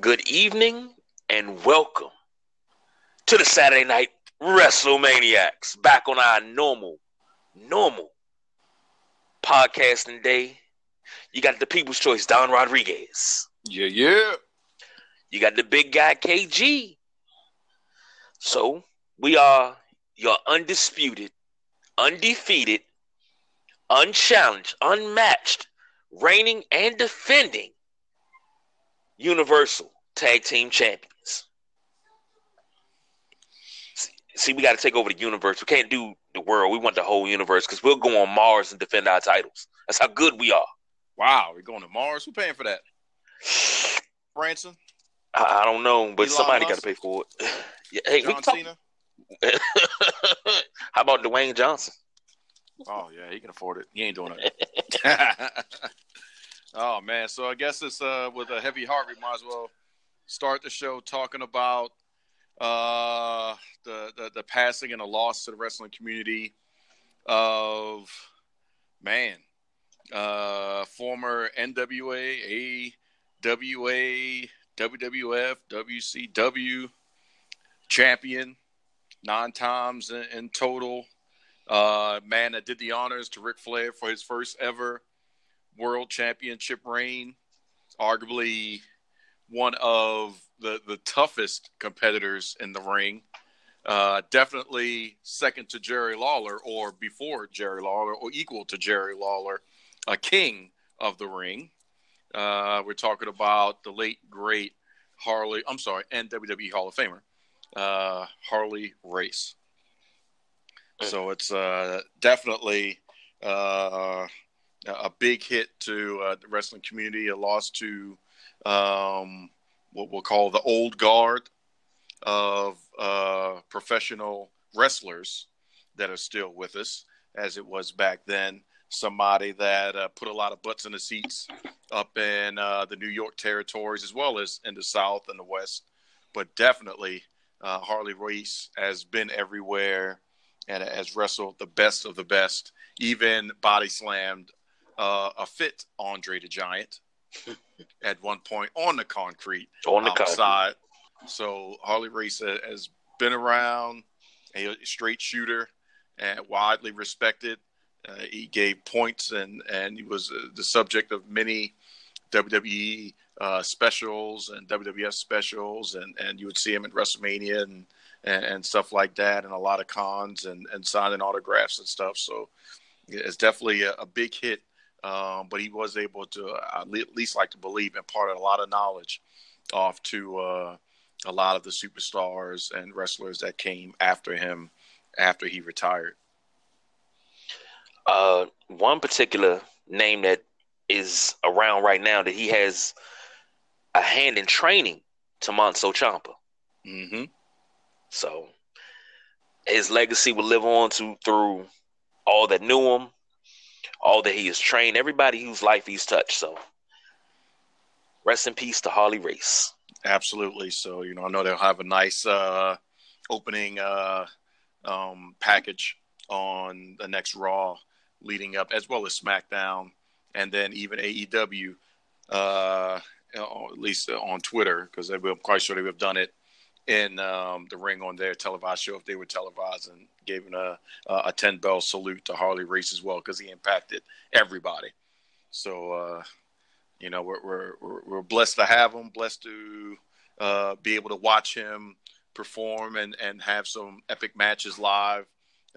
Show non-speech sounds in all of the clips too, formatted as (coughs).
Good evening and welcome to the Saturday Night WrestleManiacs. Back on our normal, normal podcasting day. You got the People's Choice, Don Rodriguez. Yeah, yeah. You got the big guy, KG. So we are your undisputed, undefeated, unchallenged, unmatched, reigning and defending Universal Tag Team Champions. See, see we got to take over the universe. We can't do the world. We want the whole universe because we'll go on Mars and defend our titles. That's how good we are. Wow, we're going to Mars. Who paying for that? (sighs) Branson? I, I don't know, but Elon somebody got to pay for it. (laughs) Yeah, hey, we John can talk- Cena? (laughs) How about Dwayne Johnson? Oh yeah, he can afford it. He ain't doing (laughs) it. Oh man, so I guess it's uh with a heavy heart we might as well start the show talking about uh the the, the passing and the loss to the wrestling community of man uh former NWA, AWA, WWF, WCW champion nine times in, in total. Uh, man that did the honors to Ric Flair for his first ever world championship reign. Arguably one of the, the toughest competitors in the ring. Uh, definitely second to Jerry Lawler or before Jerry Lawler or equal to Jerry Lawler, a king of the ring. Uh, we're talking about the late, great Harley, I'm sorry, and WWE Hall of Famer, uh, Harley Race. So it's uh, definitely uh, a big hit to uh, the wrestling community, a loss to um, what we'll call the old guard of uh, professional wrestlers that are still with us, as it was back then. Somebody that uh, put a lot of butts in the seats up in uh, the New York territories, as well as in the South and the West. But definitely, uh, Harley Race has been everywhere and has wrestled the best of the best. Even body slammed uh, a fit Andre the Giant (laughs) at one point on the concrete On the concrete. So Harley Race has been around, a straight shooter, and widely respected. Uh, he gave points and and he was uh, the subject of many WWE uh, specials and WWF specials, and and you would see him at WrestleMania and and, and stuff like that, and a lot of cons and and signing autographs and stuff. So it's definitely a, a big hit. Um, but he was able to uh, at least like to believe imparted a lot of knowledge off to uh, a lot of the superstars and wrestlers that came after him after he retired. Uh, one particular name that is around right now that he has a hand in training Tommaso Ciampa. Mm-hmm. So his legacy will live on to through all that knew him, all that he has trained, everybody whose life he's touched. So rest in peace to Harley Race. Absolutely. So, you know, I know they'll have a nice uh, opening uh, um, package on the next Raw leading up, as well as SmackDown, and then even AEW, uh, at least on Twitter, because I'm quite sure they have done it in um, the ring on their televised show if they were televised and a, a 10 bell salute to Harley Race as well, because he impacted everybody. So, uh, you know, we're, we're, we're, we're blessed to have him, blessed to uh, be able to watch him perform and, and have some epic matches live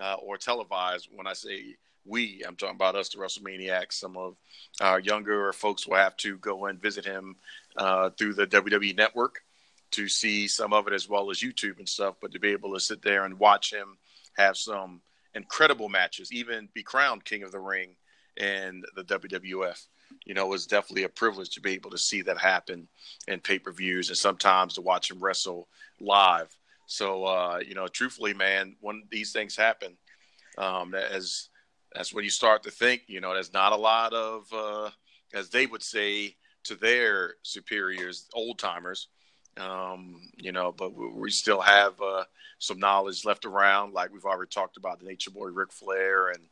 uh, or televised. When I say we, I'm talking about us, the WrestleManiacs. Some of our younger folks will have to go and visit him uh, through the WWE network to see some of it as well as YouTube and stuff, but to be able to sit there and watch him have some incredible matches, even be crowned King of the Ring in the WWF you know, it was definitely a privilege to be able to see that happen in pay per views and sometimes to watch him wrestle live. So, uh, you know, truthfully, man, when these things happen, um, as that's when you start to think, you know, there's not a lot of, uh, as they would say to their superiors, old timers, um, you know, but we, we still have uh, some knowledge left around, like we've already talked about the Nature Boy Ric Flair and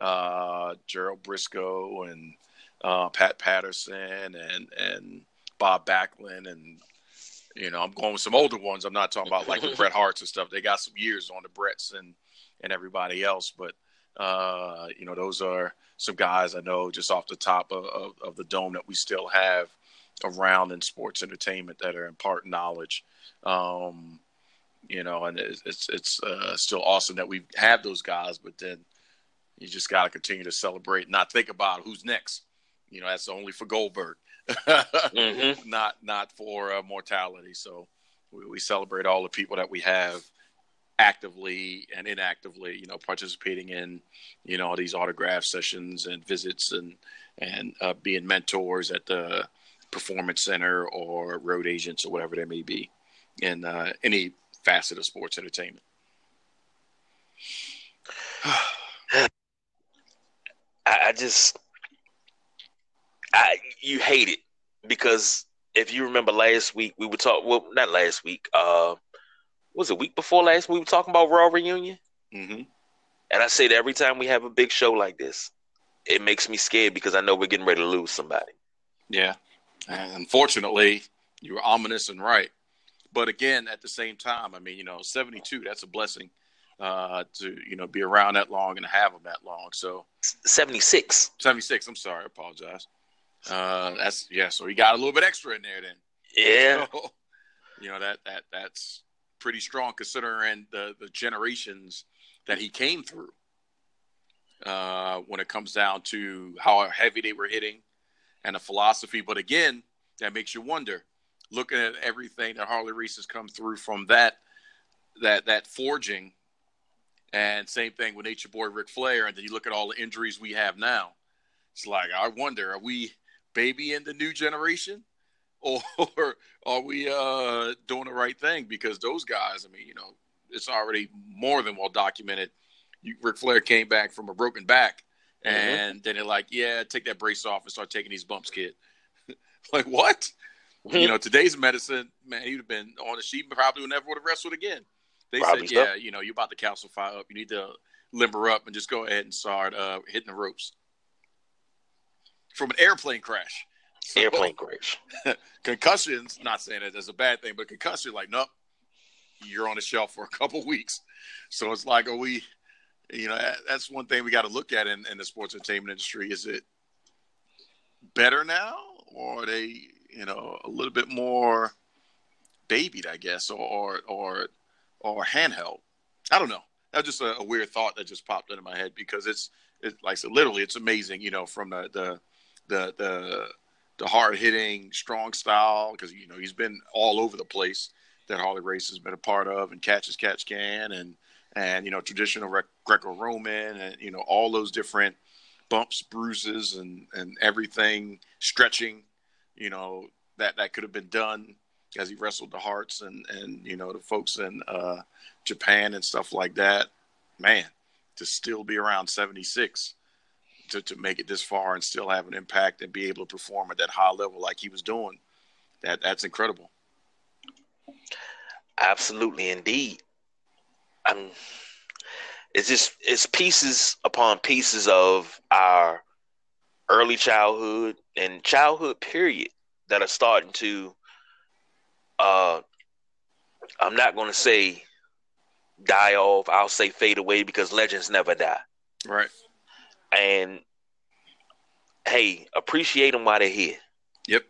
uh, Gerald Brisco and uh, Pat Patterson and and Bob Backlund and You know, I'm going with some older ones. I'm not talking about like the (laughs) Bret Harts and stuff. They got some years on the Bretts and and everybody else, but uh, you know, those are some guys I know just off the top of, of, of the dome that we still have around in sports entertainment that are imparting knowledge. Um, you know, and it's it's, it's uh, still awesome that we have those guys, but then you just got to continue to celebrate, not think about who's next. You know, that's only for Goldberg, mm-hmm. (laughs) not not for uh, mortality. So we, we, celebrate all the people that we have actively and inactively, you know, participating in, you know, these autograph sessions and visits and and uh, being mentors at the performance center or road agents or whatever they may be in uh, any facet of sports entertainment. (sighs) I just, I you hate it because if you remember last week we were talking. Well, not last week. Uh, was it week before last? We were talking about Raw reunion. Mm-hmm. And I say that every time we have a big show like this, it makes me scared because I know we're getting ready to lose somebody. Yeah, and unfortunately, you were ominous and right. But again, at the same time, I mean, you know, seventy-two—that's a blessing uh, to you know be around that long and have them that long. So 76. 76. I'm sorry, I apologize. Uh, that's yeah. So he got a little bit extra in there then. Yeah. So, (laughs) you know that that that's pretty strong considering the the generations that he came through. Uh, when it comes down to how heavy they were hitting and a philosophy, but again, that makes you wonder. Looking at everything that Harley Race has come through from that that that forging and same thing with Nature Boy Ric Flair. And then you look at all the injuries we have now. It's like, I wonder, are we baby in the new generation? (laughs) Or are we uh, doing the right thing? Because those guys, I mean, you know, it's already more than well documented. You, Ric Flair came back from a broken back. Mm-hmm. And then they're like, yeah, take that brace off and start taking these bumps, kid. (laughs) like, what? Mm-hmm. You know, today's medicine, man, he'd have been on the sheet, probably would never would have wrestled again. They Probably said, yeah, you know, you're about to calcify up. You need to limber up and just go ahead and start uh, hitting the ropes. From an airplane crash. (laughs) So, airplane crash. (laughs) concussions, not saying that that's a bad thing, but concussion, like, nope, you're on the shelf for a couple weeks. So it's like, are we, you know, that's one thing we got to look at in, in the sports entertainment industry. Is it better now or are they, you know, a little bit more babied, I guess, or, or, or handheld. I don't know. That's just a, a, weird thought that just popped into my head because it's it's like said, literally, it's amazing. You know, from the the the the, the hard hitting, strong style because you know he's been all over the place that Harley Race has been a part of, and catches catch can, and and you know traditional Greco-Roman, and you know all those different bumps, bruises, and and everything stretching. You know that that could have been done as he wrestled the Harts and and you know the folks in uh, Japan and stuff like that. Man, to still be around 76 to to make it this far and still have an impact and be able to perform at that high level like he was doing, that that's incredible. Absolutely, indeed. I'm. It's just it's pieces upon pieces of our early childhood and childhood period that are starting to uh, I'm not going to say die off. I'll say fade away because legends never die. Right. And hey, appreciate them while they're here. Yep.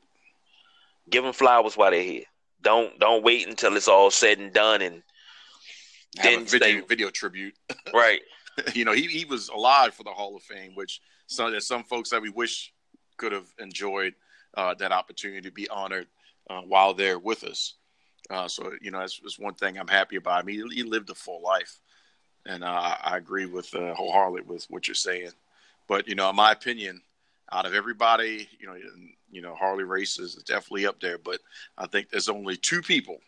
Give them flowers while they're here. Don't don't wait until it's all said and done and Then video, stay... video tribute. (laughs) Right. you know, he he was alive for the Hall of Fame, which some there's some folks that we wish could have enjoyed uh, that opportunity to be honored uh, while they're with us. Uh, so you know, that's, that's, one thing I'm happy about. I mean, he, he lived a full life, and uh, I agree with uh, wholeheartedly with what you're saying. But you know, in my opinion, out of everybody, you know, you know, Harley races is definitely up there. But I think there's only two people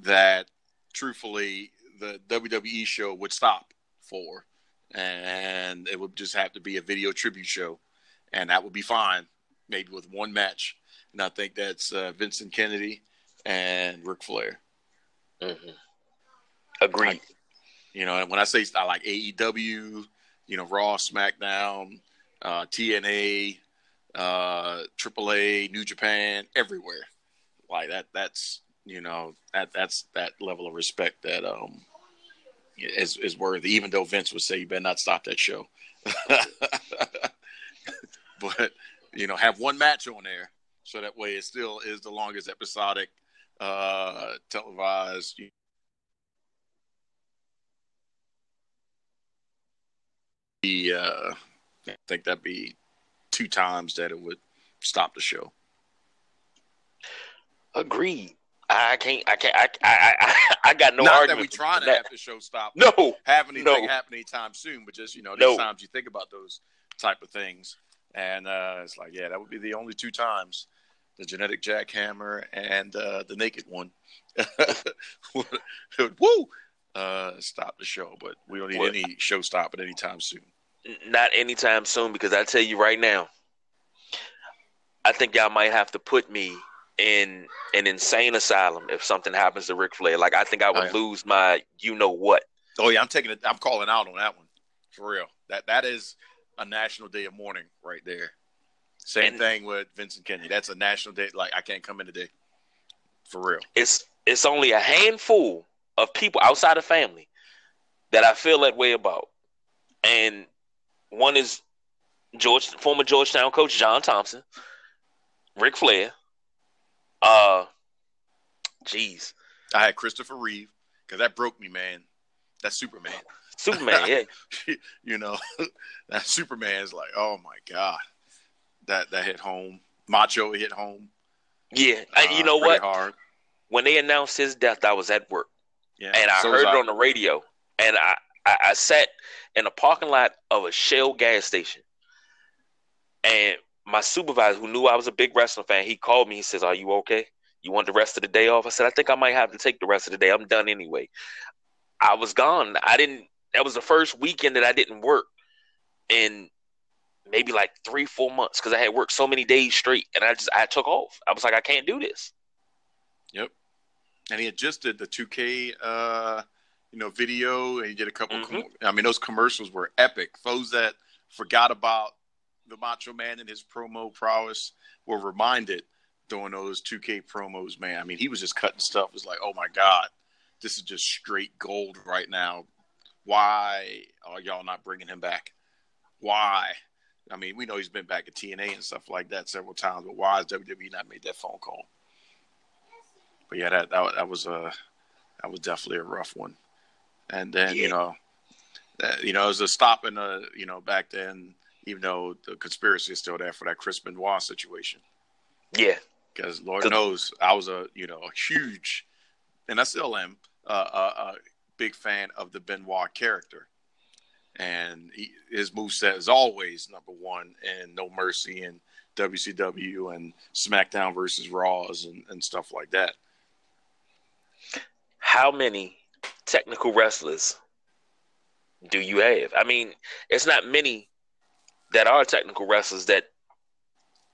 that, truthfully, the WWE show would stop for, and it would just have to be a video tribute show, and that would be fine, maybe with one match and I think that's uh, Vincent Kennedy and Ric Flair. Mm-hmm. Agreed. You know, when I say I like AEW, you know, Raw, SmackDown, uh, TNA, uh, AAA, New Japan, everywhere. like that. That's you know that that's that level of respect that um is is worthy. Even though Vince would say you better not stop that show, (laughs) but you know have one match on there so that way it still is the longest episodic uh televised. The uh, I think that'd be two times that it would stop the show. Agreed. I can't. I can't. I. I. I, I got no Not argument. that we trying to that. have the show stop. No. have anything No. happen anytime soon, but just you know, these No. times you think about those type of things, and uh, it's like, yeah, that would be the only two times the genetic jackhammer and uh, the naked one (laughs) would woo uh, stop the show. But we don't need What? any show stopping anytime soon. Not anytime soon because I tell you right now, I think y'all might have to put me in an insane asylum if something happens to Ric Flair. Like I think I would Oh, yeah. lose my you know what. Oh yeah, I'm taking it. I'm calling out on that one for real. That that is a national day of mourning right there. Same And- thing with Vincent Kennedy. That's a national day. Like I can't come in today, for real. It's it's only a handful of people outside of family that I feel that way about, and one is George, former Georgetown coach John Thompson, Ric Flair. Uh, jeez, I had Christopher Reeve because that broke me, man. That's Superman. Superman. (laughs) yeah, you know, (laughs) that Superman is like, oh my god, that that hit home. Macho hit home. yeah. I- you uh, know what? Hard. When they announced his death, I was at work. Yeah, and I so heard it on the radio, and I, I I sat in the parking lot of a Shell gas station, and my supervisor, who knew I was a big wrestling fan, he called me. He says, "Are you okay? You want the rest of the day off?" I said, "I think I might have to take the rest of the day. I'm done anyway." I was gone. I didn't. That was the first weekend that I didn't work in maybe like three, four months because I had worked so many days straight, and I just I took off. I was like, I can't do this. Yep. And he had just did the 2K, uh, you know, video, and he did a couple. Mhm. com- I mean, those commercials were epic. Those that forgot about the Macho Man and his promo prowess were reminded during those 2K promos. Man, I mean, he was just cutting stuff. It was like, oh my god, this is just straight gold right now. Why are y'all not bringing him back? Why? I mean, we know he's been back at TNA and stuff like that several times, but why has WWE not made that phone call? But yeah, that that, that was a that was definitely a rough one. And then Yeah. you know, that, you know, it was a stop in the you know back then, even though the conspiracy is still there for that Chris Benoit situation. Yeah, Because Lord 'Cause- knows I was a you know a huge, and I still am uh, a, a big fan of the Benoit character, and he, his moveset is always number one and No Mercy and WCW and SmackDown versus Raws and, and stuff like that. how many technical wrestlers do you have? I mean, it's not many that are technical wrestlers that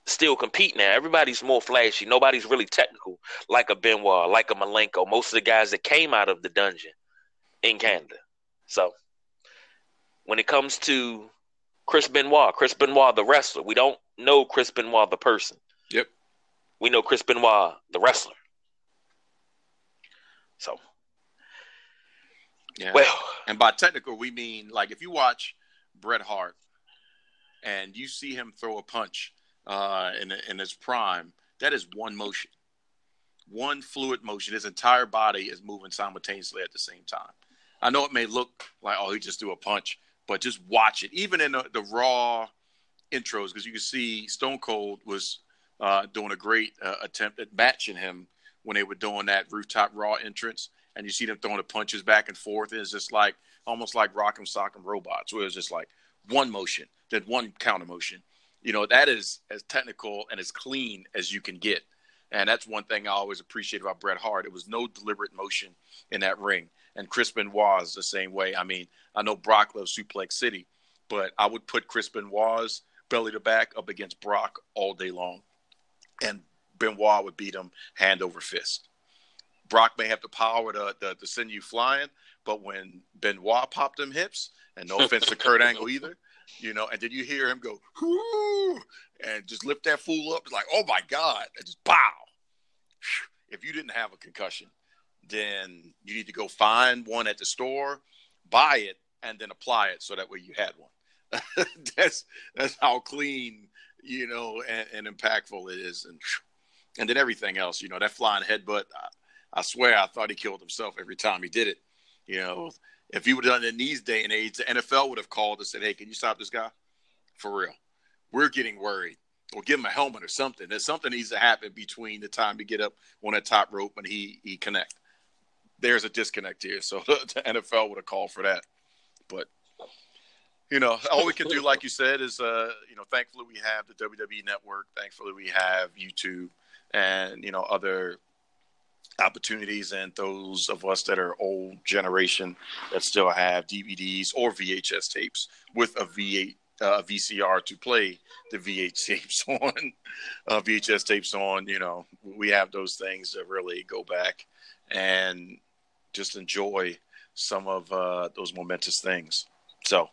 still compete now. Everybody's more flashy. Nobody's really technical like a Benoit, like a Malenko. Most of the guys that came out of the dungeon in Canada. So when it comes to Chris Benoit, Chris Benoit the wrestler, we don't know Chris Benoit the person. Yep. We know Chris Benoit the wrestler. So Yeah. well, And by technical, we mean like if you watch Bret Hart and you see him throw a punch uh, in in his prime, that is one motion, one fluid motion. His entire body is moving simultaneously at the same time. I know it may look like oh he just threw a punch, but just watch it. Even in the, the raw intros, because you can see Stone Cold was uh, doing a great uh, attempt at matching him when they were doing that rooftop raw entrance and you see them throwing the punches back and forth. It's just like almost like Rock'em Sock'em Robots, where it's just like one motion, then one counter motion. You know, that is as technical and as clean as you can get. And that's one thing I always appreciate about Bret Hart. It was no deliberate motion in that ring. And Chris Benoit is the same way. I mean, I know Brock loves Suplex City, but I would put Chris Benoit's belly to back up against Brock all day long. And Benoit would beat him hand over fist. Brock may have the power to, to, to send you flying, but when Benoit popped them hips, and no offense to Kurt Angle either, you know, and did you hear him go, Whoo! and just lift that fool up? Like, oh my God, and just bow. if you didn't have a concussion, then you need to go find one at the store, buy it, and then apply it so that way you had one. (laughs) that's that's how clean, you know, and, and, impactful it is, and and then everything else, you know, that flying headbutt. I, I swear, I thought he killed himself every time he did it. You know, if he would have done it in these day and age, the NFL would have called and said, "Hey, can you stop this guy?" For real, we're getting worried. Or give him a helmet or something. There's something needs to happen between the time to get up on that top rope and he he connect. There's a disconnect here, so (laughs) the NFL would have called for that. But you know, all we can do, like you said, is uh, you know, thankfully we have the WWE Network. Thankfully we have YouTube and you know other opportunities and those of us that are old generation that still have DVDs or VHS tapes with a V8 uh, VCR to play the VH (laughs) tapes on, uh, VHS tapes on. You know, we have those things that really go back and just enjoy some of uh, those momentous things. So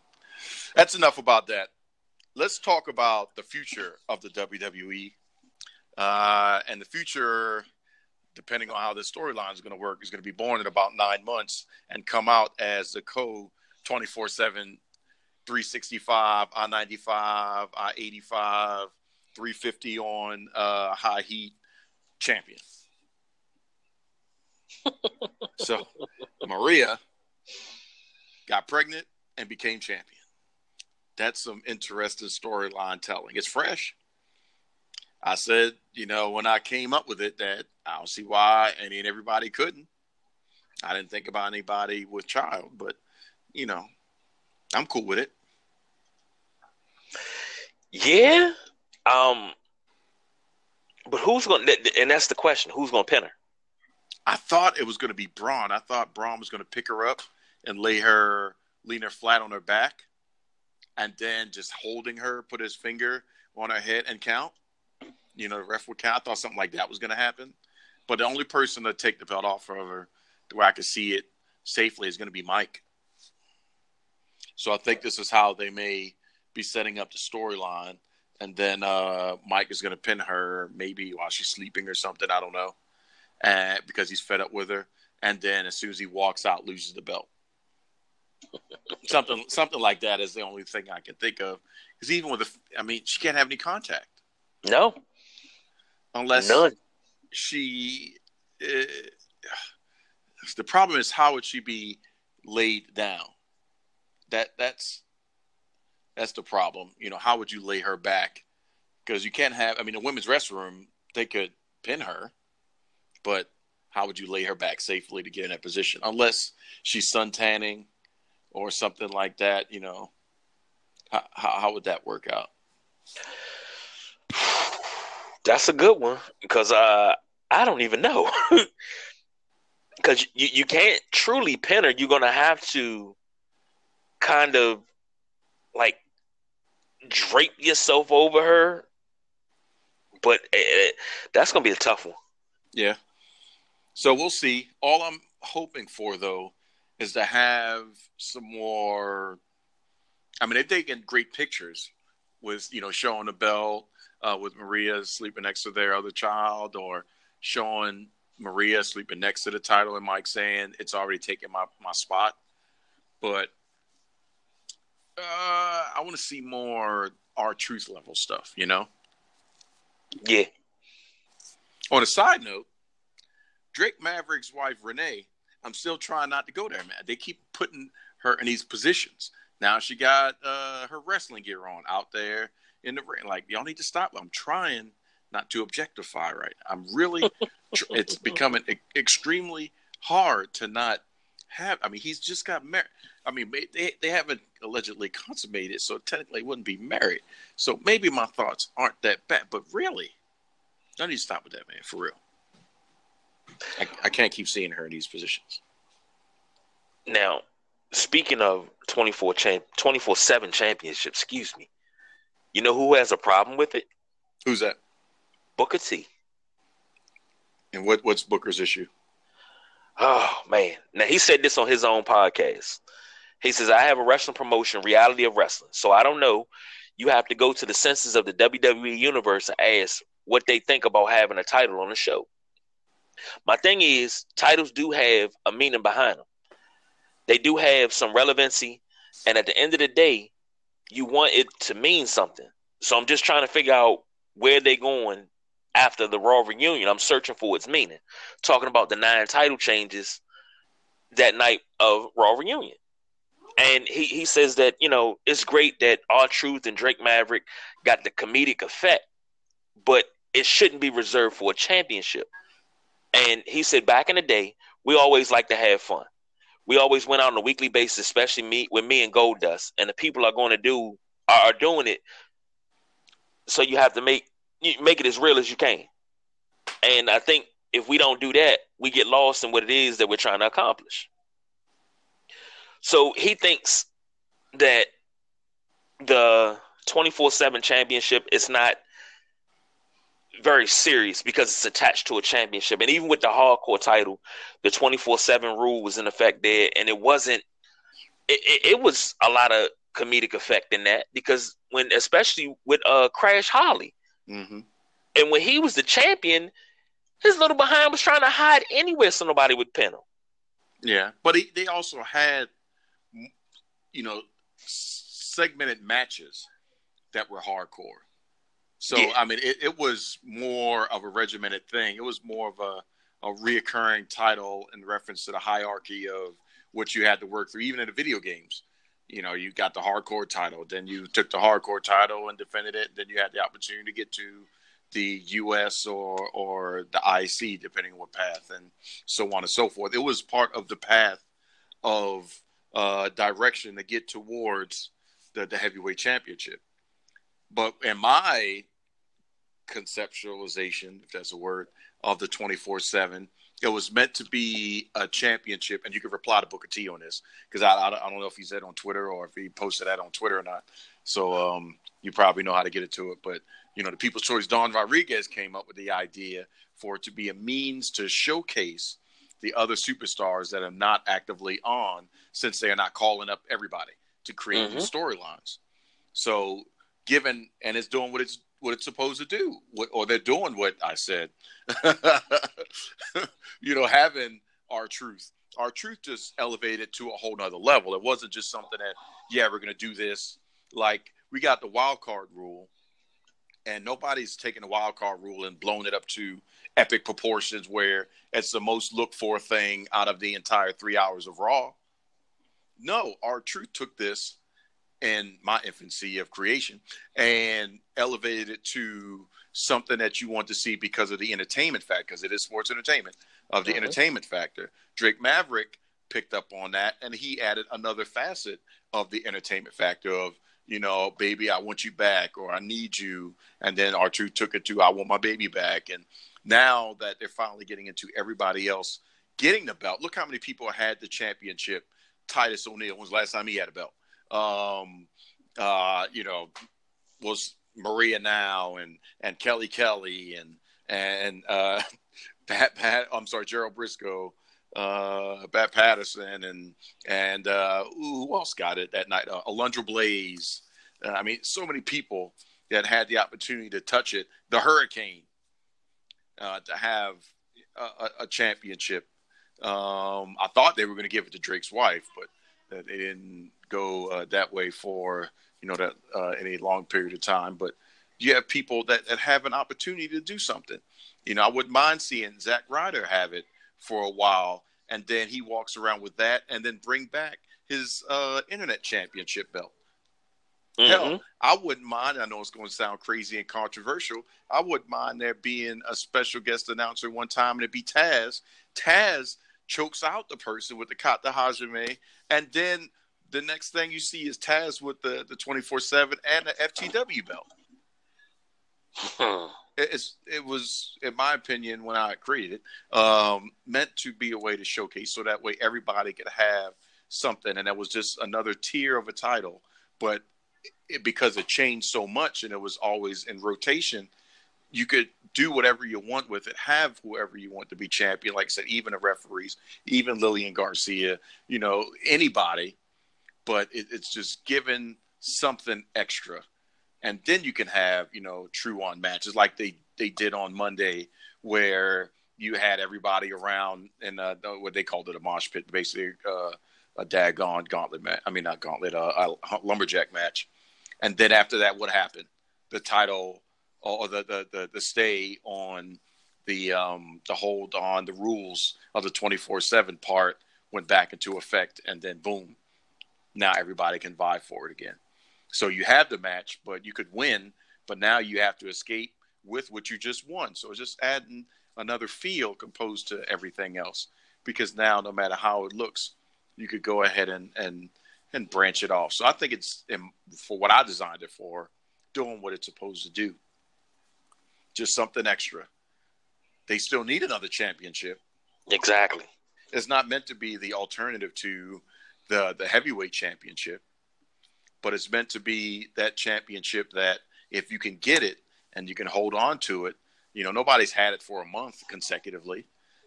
that's enough about that. Let's talk about the future of the WWE. Uh, and the future, depending on how this storyline is going to work, is going to be born in about nine months and come out as the co 24 7 365, I 95, I 85, 350 on uh, high heat champion. (laughs) so Maria got pregnant and became champion. That's some interesting storyline telling. It's fresh. I said, you know, when I came up with it, that I don't see why any and everybody couldn't. I didn't think about anybody with child, but you know, I'm cool with it. Yeah. Um. But who's going? to And that's the question: Who's going to pin her? I thought it was going to be Braun. I thought Braun was going to pick her up and lay her, lean her flat on her back, and then just holding her, put his finger on her head and count. You know, the ref would count. I thought something like that was going to happen. But the only person to take the belt off of her, the way I could see it safely, is going to be Mike. So I think this is how they may be setting up the storyline, and then uh, Mike is going to pin her maybe while she's sleeping or something. I don't know, and because he's fed up with her, and then as soon as he walks out, loses the belt. (laughs) something something like that is the only thing I can think of. Because even with the, I mean, she can't have any contact. No, unless none. She. Uh, the problem is how would she be laid down? That that's that's the problem. You know, how would you lay her back? Because you can't have. I mean, the women's restroom they could pin her, but how would you lay her back safely to get in that position? Unless she's sun tanning or something like that. You know, how how, how would that work out? That's a good one because uh, I don't even know. (laughs) Because you, you can't truly pin her. You're gonna have to kind of like drape yourself over her. But eh, that's going to be a tough one. Yeah. So we'll see. All I'm hoping for, though, is to have some more. I mean, they've taken great pictures with, you know, showing the belt uh, with Maria sleeping next to their other child or showing Maria sleeping next to the title and Mike saying it's already taken my, my spot. But uh, I want to see more R-Truth level stuff. You know. Yeah. On a side note, Drake Maverick's wife Renee, I'm still trying not to go there, man. They keep putting her in these positions. Now she got uh, her wrestling gear on out there in the ring. Like y'all need to stop. I'm trying not to objectify. Right. now. I'm really. (laughs) it's becoming extremely hard to not have. I mean, he's just got married. I mean, they they haven't allegedly consummated, so technically wouldn't be married. So maybe my thoughts aren't that bad, but really, I need to stop with that, man, for real. I, I can't keep seeing her in these positions. Now, speaking of 24 champ 24/7 championship, excuse me. You know who has a problem with it? Who's that? Booker T. And what what's Booker's issue? Oh man. Now he said this on his own podcast. He says, I have a wrestling promotion, reality of wrestling. So I don't know. You have to go to the senses of the WWE universe and ask what they think about having a title on the show. My thing is, titles do have a meaning behind them. They do have some relevancy, and at the end of the day, you want it to mean something. So I'm just trying to figure out where they're going after the Raw reunion. I'm searching for its meaning. Talking about the nine title changes that night of Raw reunion. And he, he says that, you know, it's great that R-Truth and Drake Maverick got the comedic effect, but it shouldn't be reserved for a championship. And he said back in the day, we always like to have fun. We always went out on a weekly basis, especially me with me and Goldust, and the people are going to do are, are doing it. So you have to make you make it as real as you can. And I think if we don't do that, we get lost in what it is that we're trying to accomplish. So he thinks that the 24/7 championship is not very serious because it's attached to a championship. And even with the hardcore title, the 24/7 rule was in effect there and it wasn't it, it, it was a lot of comedic effect in that because when especially with uh Crash Holly. Mm-hmm. And when he was the champion, his little behind was trying to hide anywhere so nobody would pin him. Yeah, but he, they also had, you know, segmented matches that were hardcore. So yeah. I mean, it, it, was more of a regimented thing. It was more of a a reoccurring title in reference to the hierarchy of what you had to work through, even in the video games. You know, you got the hardcore title, then you took the hardcore title and defended it. Then you had the opportunity to get to the U.S. or or the IC, depending on what path, and so on and so forth. It was part of the path of uh, direction to get towards the, the heavyweight championship. But in my conceptualization, if that's a word, of the 24 7. It was meant to be a championship, and you can reply to Booker T on this because I, I, I, don't know if he said on Twitter or if he posted that on Twitter or not. So um, you probably know how to get it to it. But, you know, the People's Choice, Don Rodriguez came up with the idea for it to be a means to showcase the other superstars that are not actively on since they are not calling up everybody to create mm-hmm. storylines. So, given, and it's doing what it's what it's supposed to do, what, or they're doing what I said. (laughs) you know, having R-Truth, Our truth just elevated to a whole nother level. It wasn't just something that, yeah, we're going to do this. Like we got the wild card rule, and nobody's taken the wild card rule and blown it up to epic proportions where it's the most looked for thing out of the entire three hours of Raw. No, R-Truth took this in my infancy of creation and elevated it to something that you want to see because of the entertainment factor, because it is sports entertainment of the uh-huh. entertainment factor. Drake Maverick picked up on that and he added another facet of the entertainment factor of, you know, baby, I want you back or I need you. And then R-Truth took it to I want my baby back. And now that they're finally getting into everybody else getting the belt, look how many people had the championship. Titus O'Neil was the last time he had a belt um, uh, you know, was Maria now and and Kelly Kelly and and uh, (laughs) Pat Pat. I'm sorry, Gerald Brisco, uh, Pat Patterson, and and uh, ooh, who else got it that night? Uh, Alundra Blaze. Uh, I mean, so many people that had the opportunity to touch it. The Hurricane uh, to have a, a championship. Um, I thought they were going to give it to Drake's wife, but they didn't go uh, that way for you know that uh, any long period of time. But you have people that, that have an opportunity to do something. You know, I wouldn't mind seeing Zack Ryder have it for a while, and then he walks around with that, and then bring back his uh, internet championship belt. Mm-hmm. Hell, I wouldn't mind. I know it's going to sound crazy and controversial. I wouldn't mind there being a special guest announcer one time, and it'd be Taz. Taz chokes out the person with the kata hajime, and then the next thing you see is Taz with the the twenty four seven and the FTW belt. It's it was, in my opinion, when I created it, um, meant to be a way to showcase, so that way everybody could have something, and that was just another tier of a title. But it, because it changed so much, and it was always in rotation, you could do whatever you want with it, have whoever you want to be champion. Like I said, even the referees, even Lillian Garcia, you know, anybody but it, it's just given something extra. And then you can have, you know, true on matches like they, they did on Monday, where you had everybody around in uh, what they called it a mosh pit, basically uh, a daggone gauntlet match. I mean, not gauntlet, uh, a lumberjack match. And then after that, what happened? The title or the the the, the stay on the um, the hold on the rules of the twenty four seven part went back into effect, and then boom, now everybody can vie for it again. So you have the match, but you could win, but now you have to escape with what you just won. So it's just adding another feel composed to everything else. Because now, no matter how it looks, you could go ahead and and and branch it off. So I think it's for what I designed it for, doing what it's supposed to do. Just something extra. They still need another championship. Exactly. It's not meant to be the alternative to the the heavyweight championship, but it's meant to be that championship that if you can get it and you can hold on to it, you know nobody's had it for a month consecutively.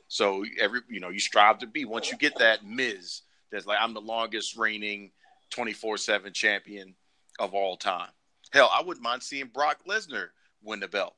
So every you know you strive to be once you get that Miz that's like I'm the longest reigning 24/7 champion of all time. Hell, I wouldn't mind seeing Brock Lesnar win the belt.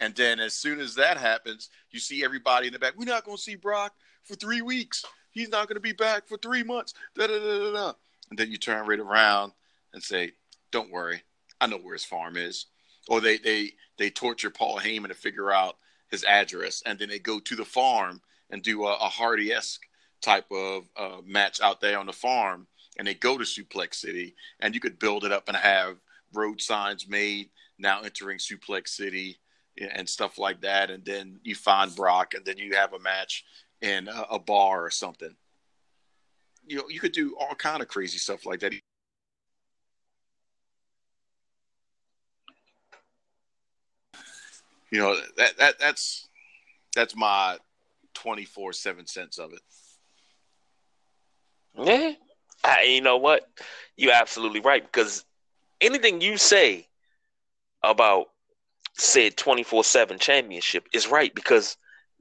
And then as soon as that happens, you see everybody in the back. We're not going to see Brock for three weeks. He's not going to be back for three months. Da, da, da, da, da. And then you turn right around and say, "Don't worry, I know where his farm is." Or they they they torture Paul Heyman to figure out his address, and then they go to the farm and do a, a Hardy esque type of uh, match out there on the farm, and they go to Suplex City, and you could build it up and have road signs made now entering Suplex City and stuff like that, and then you find Brock, and then you have a match in a, a bar or something. You know, you could do all kind of crazy stuff like that. You know that that that's that's my twenty four seven cents of it. Yeah, I, you know what? You're absolutely right because anything you say about said 24 7 championship is right because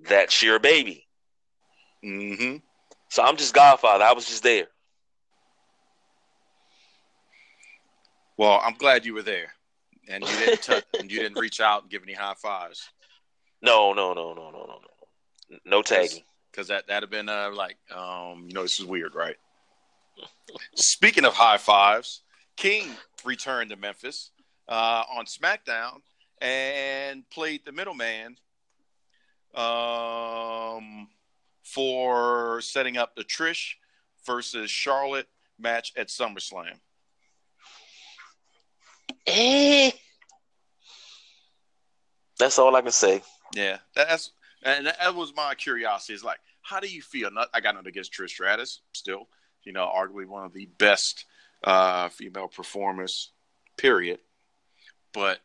that's your baby. Mm-hmm. So I'm just Godfather. I was just there. Well, I'm glad you were there, and you didn't touch, (laughs) and you didn't reach out and give any high fives. No, no, no, no, no, no, no, no tagging. Because that that'd have been uh, like, um, you know, this is weird, right? Speaking of high fives, King returned to Memphis uh, on SmackDown and played the middleman um, for setting up the Trish versus Charlotte match at SummerSlam. Eh. That's all I can say. Yeah, that's and that was my curiosity. Is like, how do you feel? Not, I got nothing against Trish Stratus. Still, you know, arguably one of the best uh, female performers. Period. But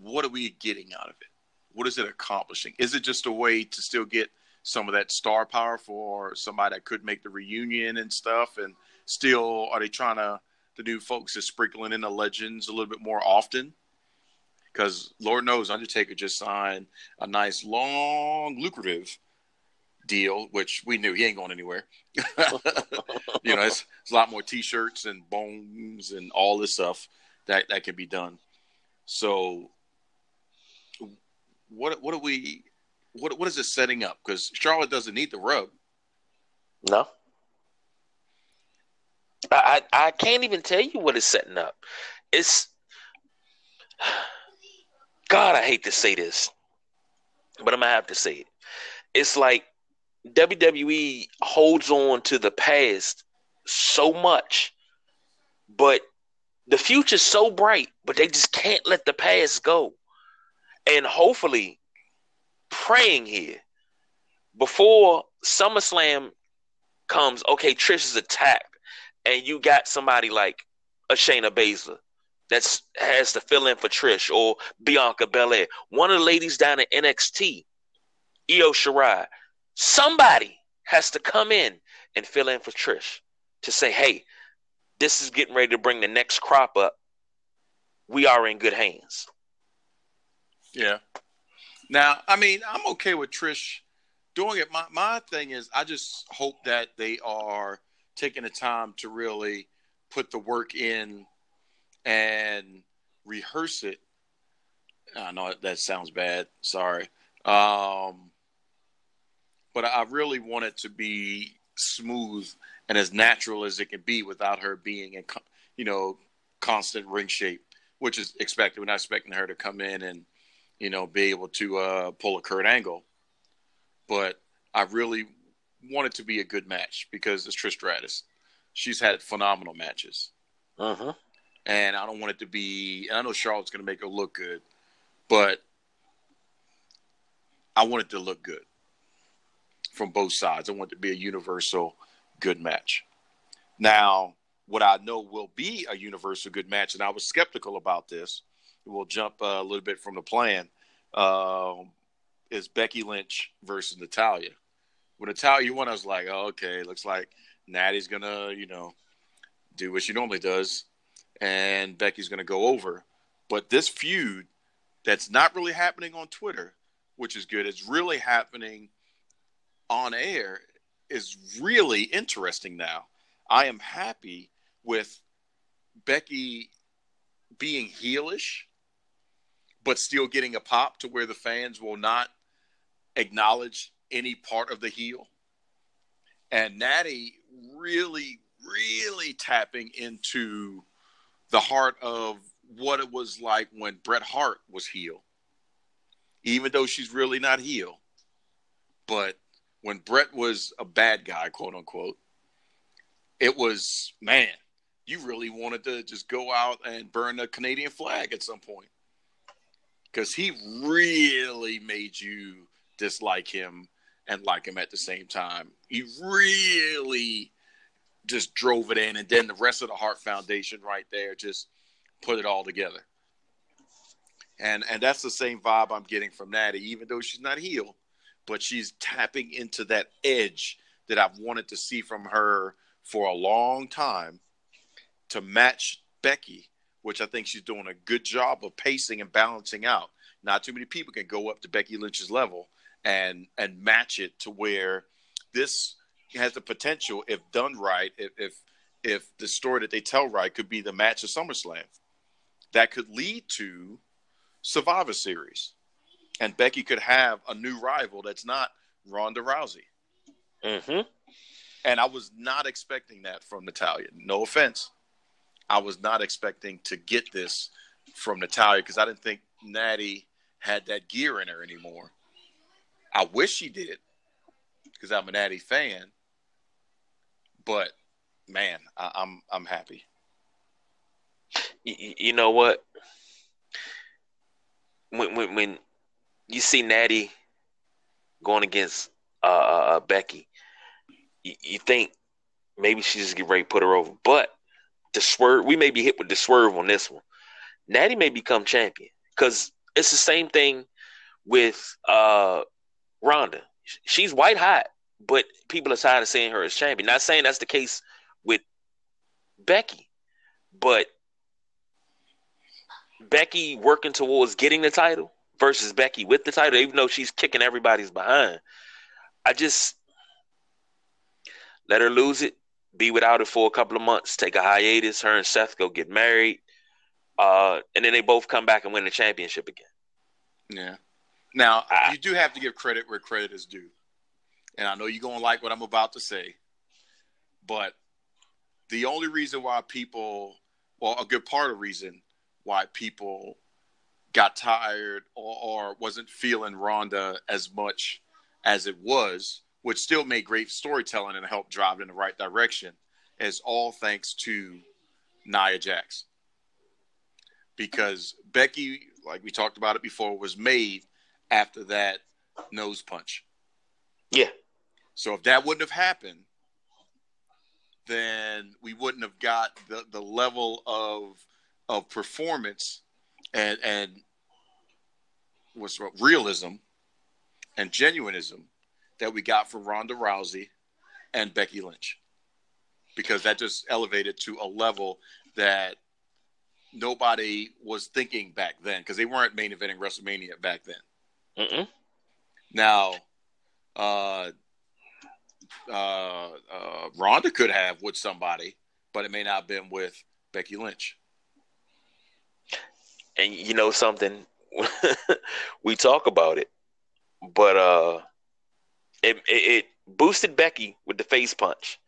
what are we getting out of it? What is it accomplishing? Is it just a way to still get some of that star power for somebody that could make the reunion and stuff? And still, are they trying to, the new folks is sprinkling in the legends a little bit more often? Because Lord knows Undertaker just signed a nice, long, lucrative deal, which we knew he ain't going anywhere. (laughs) you know, it's, it's, a lot more T-shirts and bones and all this stuff that that can be done. So what what are we what what is this setting up? Because Charlotte doesn't need the rub. No. I, I I can't even tell you what it's setting up. It's God, I hate to say this, but I'm gonna have to say it. It's like WWE holds on to the past so much, but the future's so bright, but they just can't let the past go and hopefully praying here before SummerSlam comes. Okay, Trish is attacked, and you got somebody like a Shayna Baszler that has to fill in for Trish or Bianca Belair. One of the ladies down at NXT, Io Shirai. Somebody has to come in and fill in for Trish to say, hey, this is getting ready to bring the next crop up. We are in good hands. Yeah. Now, I mean, I'm okay with Trish doing it. My my thing is, I just hope that they are taking the time to really put the work in and rehearse it. I know that sounds bad. Sorry, Um, but I really want it to be smooth and as natural as it can be without her being in, you know, constant ring shape, which is expected. We're not expecting her to come in and, you know, be able to uh, pull a Kurt Angle. But I really want it to be a good match because it's Trish Stratus. She's had phenomenal matches. Uh-huh. And I don't want it to be, and I know Charlotte's going to make her look good, but I want it to look good from both sides. I want it to be a universal good match. Now, what I know will be a universal good match, and I was skeptical about this. We'll jump uh, a little bit from the plan. Uh, is Becky Lynch versus Natalya? When Natalya won, I was like, oh, okay, looks like Natty's gonna, you know, do what she normally does, and Becky's gonna go over. But this feud that's not really happening on Twitter, which is good, it's really happening on air, is really interesting now. I am happy with Becky being heelish, but still getting a pop to where the fans will not acknowledge any part of the heel. And Natty really, really tapping into the heart of what it was like when Bret Hart was heel. Even though she's really not heel. But when Bret was a bad guy, quote unquote, it was, man, you really wanted to just go out and burn the Canadian flag at some point. Because he really made you dislike him and like him at the same time. He really just drove it in, and then the rest of the Hart Foundation right there just put it all together. And and that's the same vibe I'm getting from Natty, even though she's not healed, but she's tapping into that edge that I've wanted to see from her for a long time to match Becky, which I think she's doing a good job of pacing and balancing out. Not too many people can go up to Becky Lynch's level and and match it to where this has the potential, if done right, if if, if the story that they tell right could be the match of SummerSlam, that could lead to Survivor Series, and Becky could have a new rival that's not Ronda Rousey. Mm-hmm. And I was not expecting that from Natalya. No offense. I was not expecting to get this from Natalya because I didn't think Natty had that gear in her anymore. I wish she did because I'm a Natty fan. But man, I, I'm, I'm happy. You, you know what? When, when when you see Natty going against uh, uh, uh, Becky, you, you think maybe she just get ready to put her over, but the swerve we may be hit with the swerve on this one. Natty may become champion because it's the same thing with uh Ronda. She's white hot, but people are tired of seeing her as champion. Not saying that's the case with Becky, but Becky working towards getting the title versus Becky with the title, even though she's kicking everybody's behind. I just let her lose it, be without it for a couple of months, take a hiatus. Her and Seth go get married, uh, and then they both come back and win the championship again. Yeah. Now, you do have to give credit where credit is due. And I know you're going to like what I'm about to say, but the only reason why people, well, a good part of the reason why people got tired or, or wasn't feeling Ronda as much as it was, which still made great storytelling and helped drive it in the right direction, is all thanks to Nia Jax. Because Becky, like we talked about it before, was made after that nose punch. Yeah. So if that wouldn't have happened, then we wouldn't have got the, the level of of performance and and what's realism and genuinism that we got from Ronda Rousey and Becky Lynch. Because that just elevated to a level that nobody was thinking back then because they weren't main eventing WrestleMania back then. Mm-mm. Now, uh, uh, uh, Ronda could have with somebody, but it may not have been with Becky Lynch. And you know something, (laughs) we talk about it. but uh, it, it, it boosted Becky with the face punch,